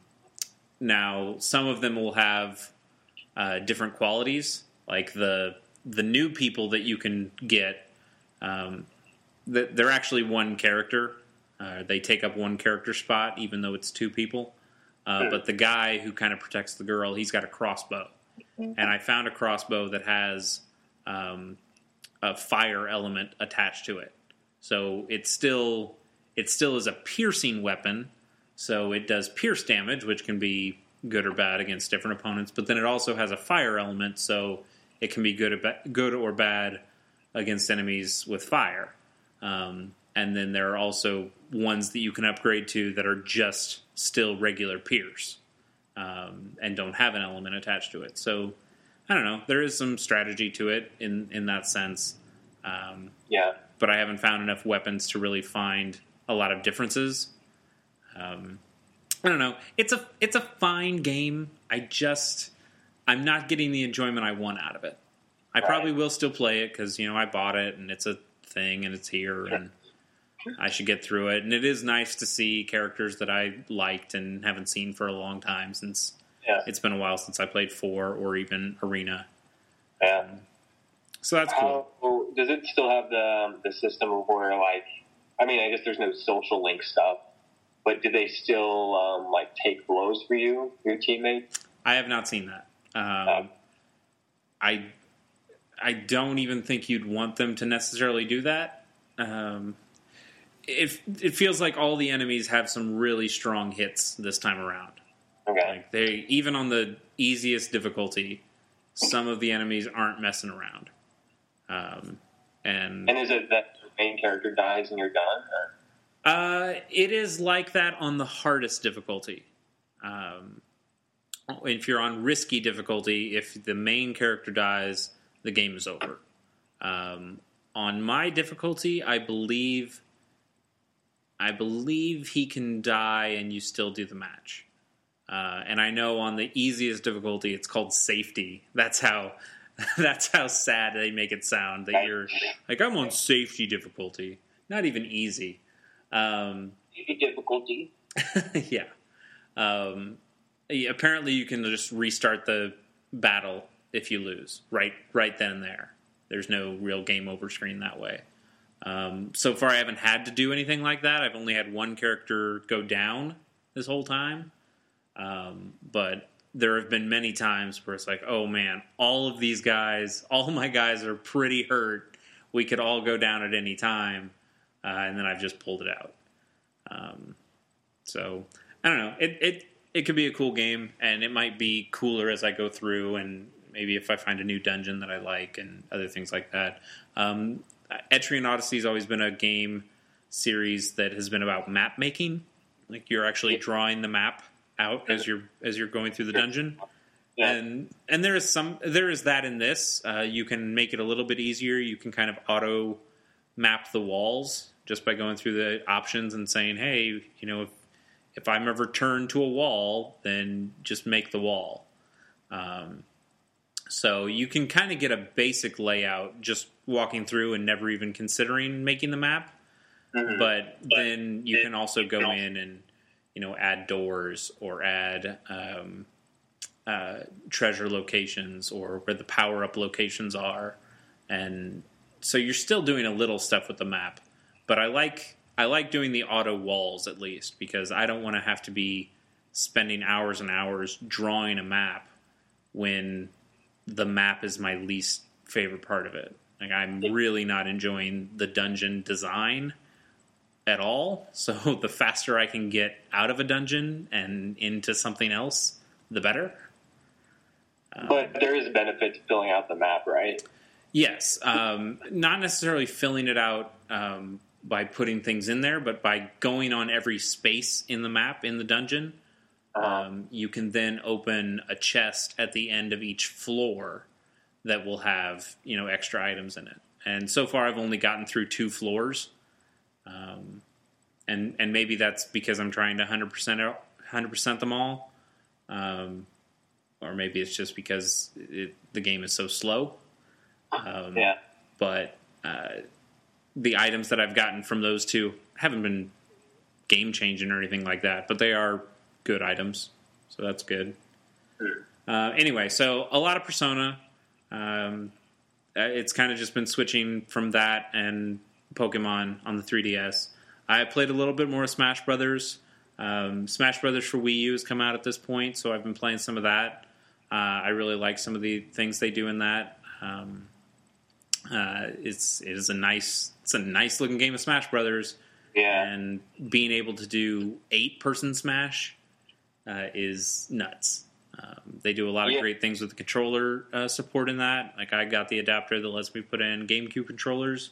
now, some of them will have uh, different qualities, like the the new people that you can get. Um, that they're actually one character. Uh, they take up one character spot, even though it's two people. Uh, Hmm. But the guy who kind of protects the girl, he's got a crossbow, and I found a crossbow that has um, a fire element attached to it. So it still it still is a piercing weapon. So it does pierce damage, which can be good or bad against different opponents. But then it also has a fire element, so it can be good or ba- good or bad against enemies with fire. Um, and then there are also ones that you can upgrade to that are just still regular pierce um, and don't have an element attached to it. So I don't know. There is some strategy to it in in that sense, um, yeah. but I haven't found enough weapons to really find a lot of differences. Um, I don't know. It's a it's a fine game. I just I'm not getting the enjoyment I want out of it. I Right. probably will still play it because you know I bought it and it's a thing and it's here and I should get through it. And it is nice to see characters that I liked and haven't seen for a long time since Yeah. it's been a while since I played four or even Arena. Yeah. So that's cool. Does it still have the um, the system of where like I mean I guess there's no social link stuff, but do they still um, like take blows for you, your teammates? I have not seen that. Um, Um, I I don't even think you'd want them to necessarily do that. Um, it it feels like all the enemies have some really strong hits this time around. Okay. Like they even on the easiest difficulty, some of the enemies aren't messing around. Um, and And is it that the main character dies and you're done? Or? uh, it is like that on the hardest difficulty. Um, if you're on risky difficulty, if the main character dies, the game is over. Um, on my difficulty, I believe, I believe he can die and you still do the match. Uh, and I know on the easiest difficulty, it's called safety. That's how, that's how sad they make it sound. That you're like I'm on safety difficulty, not even easy. Um, difficulty. yeah. Um, apparently, you can just restart the battle if you lose right right then and there. There's no real game over screen that way. Um, so far, I haven't had to do anything like that. I've only had one character go down this whole time. Um, but there have been many times where it's like, oh man, all of these guys, all my guys are pretty hurt. We could all go down at any time, uh, and then I've just pulled it out. Um, so I don't know. It it it could be a cool game, and it might be cooler as I go through, and maybe if I find a new dungeon that I like and other things like that. Um, Etrian Odyssey has always been a game series that has been about map making. Like you're actually drawing the map out as you're as you're going through the dungeon. Yeah. And and there is some there is that in this. Uh, you can make it a little bit easier. You can kind of auto map the walls just by going through the options and saying, "Hey, you know, if if I'm ever turned to a wall, then just make the wall." Um, so you can kind of get a basic layout just walking through and never even considering making the map. Mhm. But then you can also go in and you know add doors or add um, uh, treasure locations or where the power up locations are, and so you're still doing a little stuff with the map. But I like I like doing the auto walls at least because I don't want to have to be spending hours and hours drawing a map when the map is my least favorite part of it. Like I'm really not enjoying the dungeon design at all. So the faster I can get out of a dungeon and into something else, the better. But there is a benefit to filling out the map, right? Yes, um, not necessarily filling it out um, by putting things in there, but by going on every space in the map in the dungeon. Um, you can then open a chest at the end of each floor that will have you know extra items in it. And so far, I've only gotten through two floors, um, and and maybe that's because I'm trying to hundred percent hundred percent them all, um, or maybe it's just because it, the game is so slow. Um, Yeah. but uh, the items that I've gotten from those two haven't been game changing or anything like that, but they are good items, so that's good. Uh, anyway, so a lot of Persona. Um, uh, it's kind of just been switching from that and Pokemon on the 3DS. I played a little bit more Smash Brothers. Um, Smash Brothers for Wii U has come out at this point, so I've been playing some of that. Uh, I really like some of the things they do in that. Um, uh, it's it is a nice it's a nice looking game of Smash Brothers, Yeah. and being able to do eight person Smash uh, is nuts. Um, they do a lot of Yeah. great things with the controller uh, support in that. Like I got the adapter that lets me put in GameCube controllers,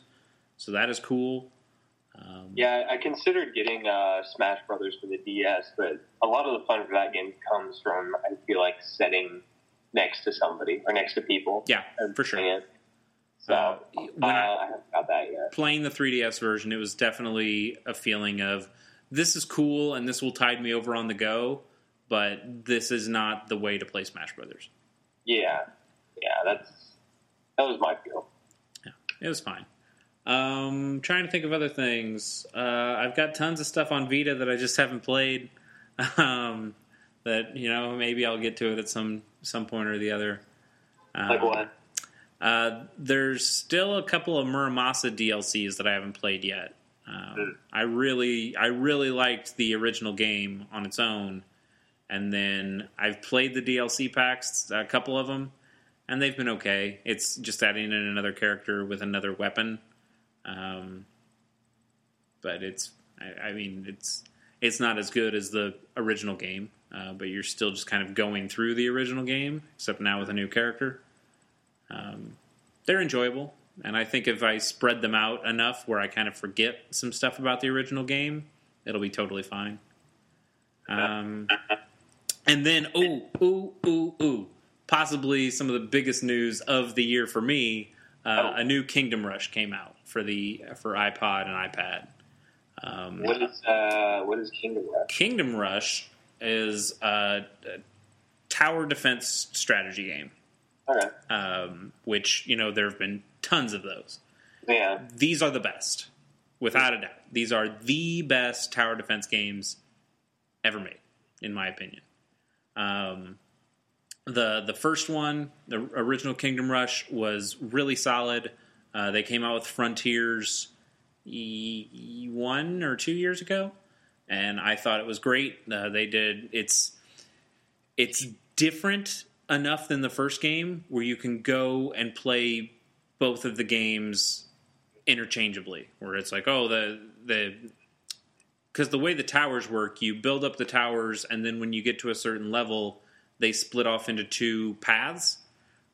so that is cool. Um, Yeah, I considered getting uh, Smash Brothers for the DS, but a lot of the fun for that game comes from I feel like sitting next to somebody or next to people. yeah, for sure. it. So Uh, uh, when I- I haven't got that yet. playing the 3DS version, it was definitely a feeling of this is cool and this will tide me over on the go, but this is not the way to play Smash Brothers. Yeah, yeah, that's that was my feel. Yeah, it was fine. Um, trying to think of other things. Uh, I've got tons of stuff on Vita that I just haven't played. Um, that you know maybe I'll get to it at some some point or the other. Um, Like what? Uh, there's still a couple of Muramasa DLCs that I haven't played yet. Um, Mm. I really, I really liked the original game on its own, and then I've played the DLC packs, a couple of them, and they've been okay. It's just adding in another character with another weapon. Um, but it's I, I mean it's it's not as good as the original game, uh, but you're still just kind of going through the original game, except now with a new character. Um, they're enjoyable, and I think if I spread them out enough where I kind of forget some stuff about the original game, it'll be totally fine. Um, and then, ooh, ooh, ooh, ooh, possibly some of the biggest news of the year for me. Uh, Oh. A new Kingdom Rush came out for the for iPod and iPad. Um, What is uh, what is Kingdom Rush? Kingdom Rush is a, a tower defense strategy game, Okay. um, which you know there have been tons of those. Yeah. These are the best, without a doubt. These are the best tower defense games ever made, in my opinion. Um, the the first one, the original Kingdom Rush, was really solid. Uh, they came out with Frontiers one or two years ago, and I thought it was great. Uh, they did it's it's different enough than the first game where you can go and play both of the games interchangeably. Where it's like, oh, the the because the way the towers work, you build up the towers, and then when you get to a certain level, they split off into two paths.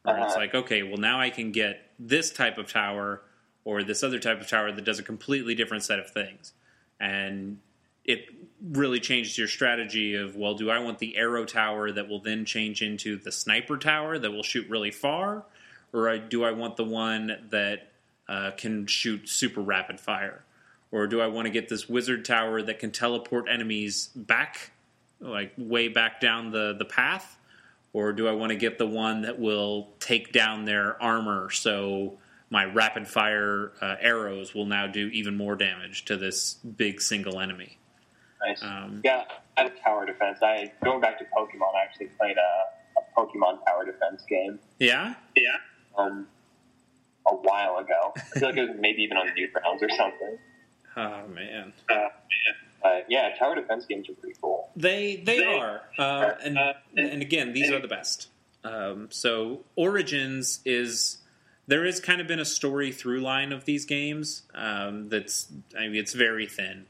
Where it's Uh-huh. like, okay, well now I can get this type of tower or this other type of tower that does a completely different set of things, and it really changes your strategy of well, do I want the arrow tower that will then change into the sniper tower that will shoot really far, or do I want the one that uh, can shoot super rapid fire? Or do I want to get this wizard tower that can teleport enemies back, like way back down the, the path? Or do I want to get the one that will take down their armor so my rapid fire uh, arrows will now do even more damage to this big single enemy? Nice. Um, Yeah, I'm tower defense. I going back to Pokemon. I actually played a, a Pokemon tower defense game. yeah? Yeah. Um, a while ago. I feel like it was maybe even on Newgrounds or something. Oh, man. But yeah, tower defense games are pretty cool. They they They are, uh, and Uh, and again, these are the best. Um, so Origins is there has kind of been a story through line of these games um, that's I mean it's very thin,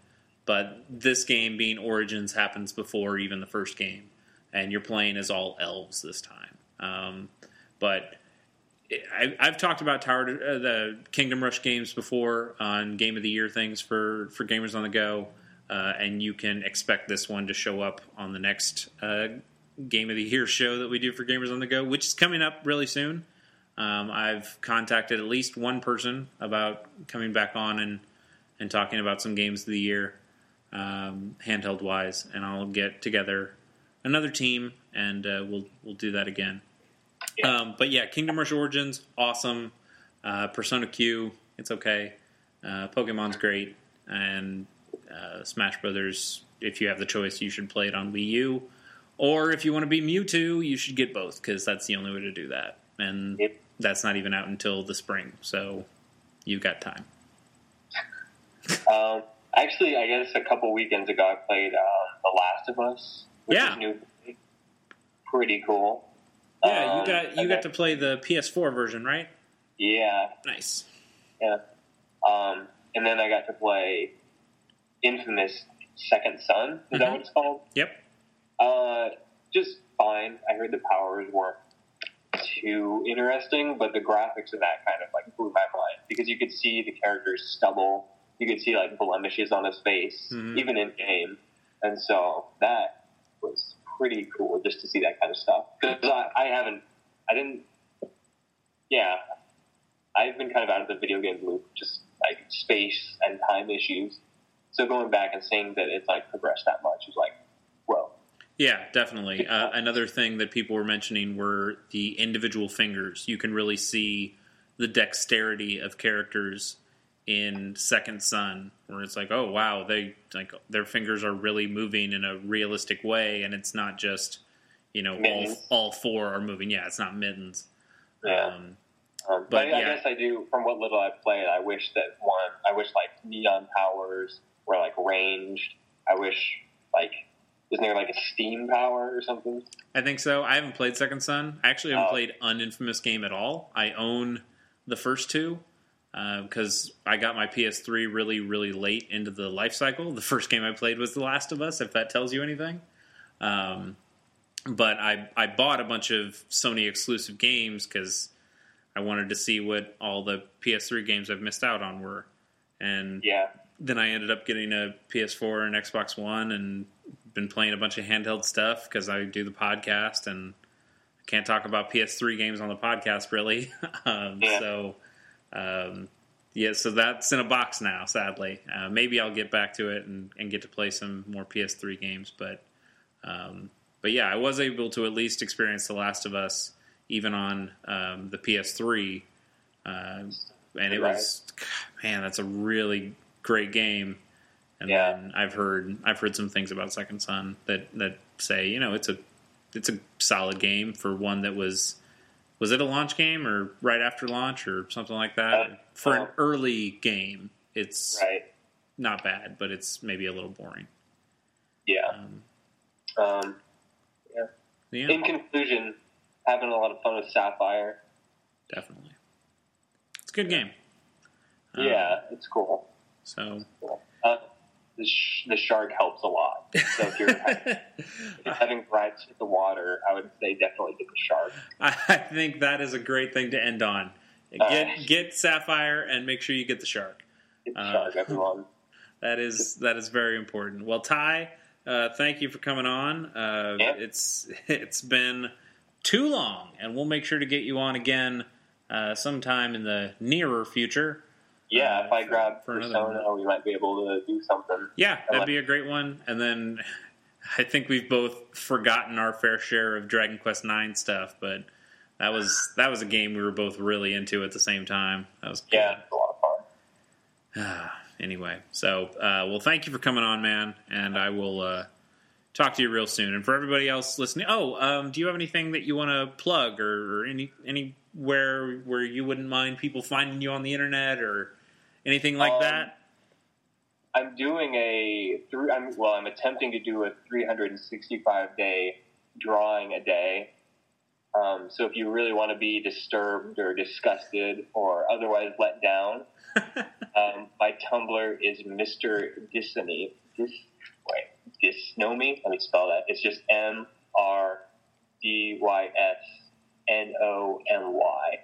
but this game being Origins happens before even the first game, and you're playing as all elves this time. Um, but I, I've talked about Tower uh, the Kingdom Rush games before on Game of the Year things for for gamers on the go, uh, and you can expect this one to show up on the next uh, Game of the Year show that we do for gamers on the go, which is coming up really soon. Um, I've contacted at least one person about coming back on and and talking about some games of the year, um, handheld wise, and I'll get together another team and uh, we'll we'll do that again. Yeah. Um, but yeah, Kingdom Rush Origins, awesome. Uh, Persona Q, it's okay. Uh, Pokemon's great, and uh, Smash Brothers. If you have the choice, you should play it on Wii U, or if you want to be Mewtwo, you should get both because that's the only way to do that. And Yep. that's not even out until the spring, so you've got time. Um, actually, I guess a couple weekends ago, I played uh, The Last of Us, which Yeah. is new. Pretty cool. Yeah, you Um, got you got to play the PS4 version, right? Yeah, Nice. yeah. Um, and then I got to play Infamous Second Son. Is that Mhm. what it's called? Yep. Uh, just fine. I heard the powers weren't too interesting, but the graphics of that kind of like blew my mind because you could see the character's stubble, you could see like blemishes on his face, Mhm. even in game, and so that was pretty cool just to see that kind of stuff. Because I, I haven't, I didn't, yeah, I've been kind of out of the video game loop, just like space and time issues. So going back and seeing that it's like progressed that much is like, whoa. Yeah, definitely. Uh, another thing that people were mentioning were the individual fingers. You can really see the dexterity of characters in Second Son, where it's like, oh wow, they like their fingers are really moving in a realistic way, and it's not just you know all, Mittens. all four are moving. Yeah, it's not mittens. Yeah. Um, Um, but But, I, guess I do. From what little I've played, I wish that one. I wish like neon powers were like ranged. I wish like isn't there like a steam power or something? I think so. I haven't played Second Son. I actually haven't Oh. played an Infamous game at all. I own the first two, because uh, I got my PS3 really, really late into the life cycle. The first game I played was The Last of Us, if that tells you anything. Um, but I I bought a bunch of Sony exclusive games because I wanted to see what all the PS3 games I've missed out on were, and yeah. then I ended up getting a PS4 and Xbox One, and been playing a bunch of handheld stuff because I do the podcast and can't talk about PS3 games on the podcast really. um, Yeah. So. Um, yeah, so that's in a box now. Sadly, uh, maybe I'll get back to it and, and get to play some more PS3 games. But, um, but yeah, I was able to at least experience The Last of Us even on um, the PS3, uh, and it was man, that's a really great game. And Yeah. then I've heard I've heard some things about Second Son that that say you know it's a it's a solid game for one that was was it a launch game or right after launch or something like that Uh, for an um, early game it's Right. not bad but it's maybe a little boring Yeah. um, Um, yeah in conclusion, having a lot of fun with Sapphire. definitely it's a good game Um, yeah, it's cool. so Uh, the, sh- the shark helps a lot. So if you're, if you're having the water, I would say definitely get the shark. I think that is a great thing to end on. Uh, Get get Sapphire and make sure you get the shark. Get the Uh, shark, everyone. That is that is very important. Well, Ty, uh, thank you for coming on. Uh, Yeah. It's it's been too long, and we'll make sure to get you on again uh, sometime in the nearer future. Yeah, uh, if I for- grab for another Persona, we might be able to do something. Yeah, that'd like- be a great one. And then I think we've both forgotten our fair share of Dragon Quest Nine stuff, but that was that was a game we were both really into at the same time. That was. Yeah, a lot of fun. anyway, so uh, well, thank you for coming on, man, and I will uh, talk to you real soon. And for everybody else listening, oh, um, do you have anything that you want to plug, or, or any anywhere where where you wouldn't mind people finding you on the internet, or anything like Um, that? I'm doing a three. I'm well. I'm attempting to do a 365 day drawing a day. Um, so if you really want to be disturbed or disgusted or otherwise let down, um, my Tumblr is Mr. Dissony. Dis, wait, Disnomy? Let me spell that. It's just M R D Y S N O N Y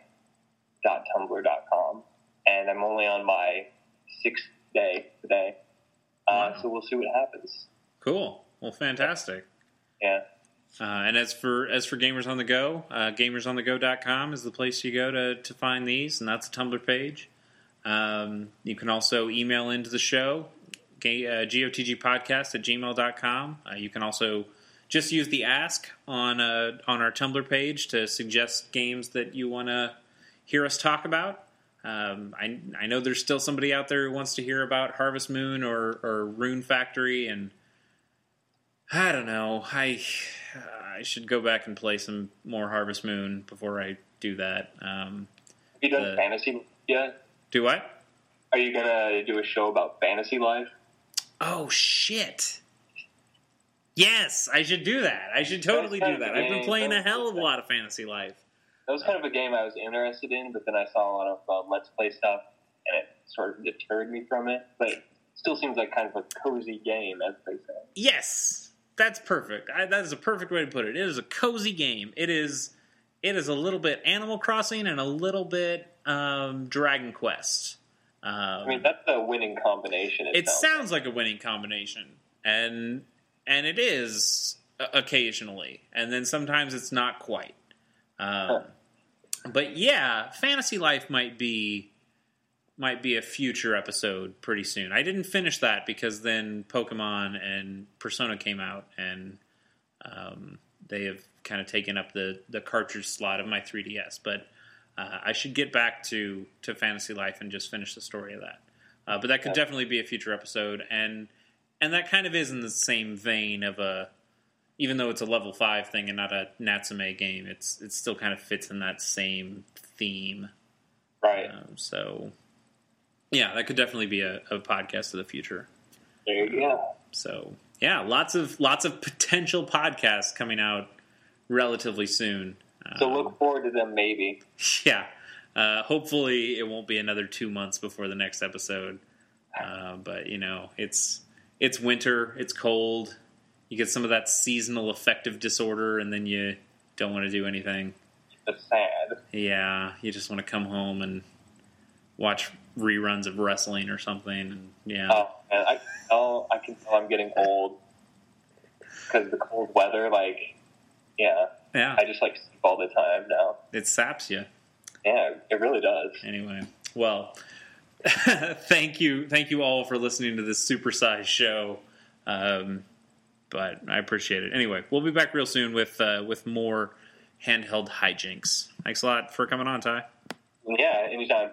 dot tumblr dot com. And I'm only on my sixth day today. Uh, Wow. So we'll see what happens. Cool. Well, fantastic. Yeah. Uh, and as for as for Gamers on the Go, uh, gamersonthego.com is the place you go to, to find these, and that's a Tumblr page. Um, you can also email into the show, ga- uh, gotgpodcast at gmail.com. Uh, you can also just use the ask on uh, on our Tumblr page to suggest games that you want to hear us talk about. Um, I, I know there's still somebody out there who wants to hear about Harvest Moon or, or Rune Factory, and I don't know. I I should go back and play some more Harvest Moon before I do that. Um, Have you done The- fantasy yet? do what? Are you gonna do a show about fantasy life? Oh shit! Yes, I should do that. I should totally do that. I've been playing a hell of a lot of Fantasy Life. That was kind of a game I was interested in, but then I saw a lot of uh, Let's Play stuff, and it sort of deterred me from it. But it still seems like kind of a cozy game, as they say. Yes, that's perfect. I, that is a perfect way to put it. It is a cozy game. It is. It is a little bit Animal Crossing and a little bit um, Dragon Quest. Um, I mean, that's a winning combination. It, it sounds like a winning combination, and and it is occasionally, and then sometimes it's not quite. Um, But yeah, Fantasy Life might be might be a future episode pretty soon. I didn't finish that because then Pokemon and Persona came out, and um, they have kind of taken up the the cartridge slot of my 3DS. But uh, I should get back to to Fantasy Life and just finish the story of that. Uh, but that could definitely be a future episode, and and that kind of is in the same vein of a, even though it's a level five thing and not a Natsume game, it's it still kind of fits in that same theme. right. Um, so, yeah, that could definitely be a, a podcast of the future. There you go. So, yeah, lots of lots of potential podcasts coming out relatively soon. So Um, look forward to them, maybe. yeah, Uh, hopefully, it won't be another two months before the next episode. Uh, but you know, it's it's winter, it's cold. You get some of that seasonal affective disorder, and then you don't want to do anything. It's sad. Yeah, you just want to come home and watch reruns of wrestling or something. And yeah, Oh man, I can tell. I can tell I'm getting old because the cold weather. Like, yeah, yeah, I just like sleep all the time now. it saps you. Yeah, it really does. Anyway, well, thank you, thank you all for listening to this supersized show. Um, but I appreciate it. Anyway, we'll be back real soon with uh, with more handheld hijinks. Thanks a lot for coming on, Ty. Yeah, anytime.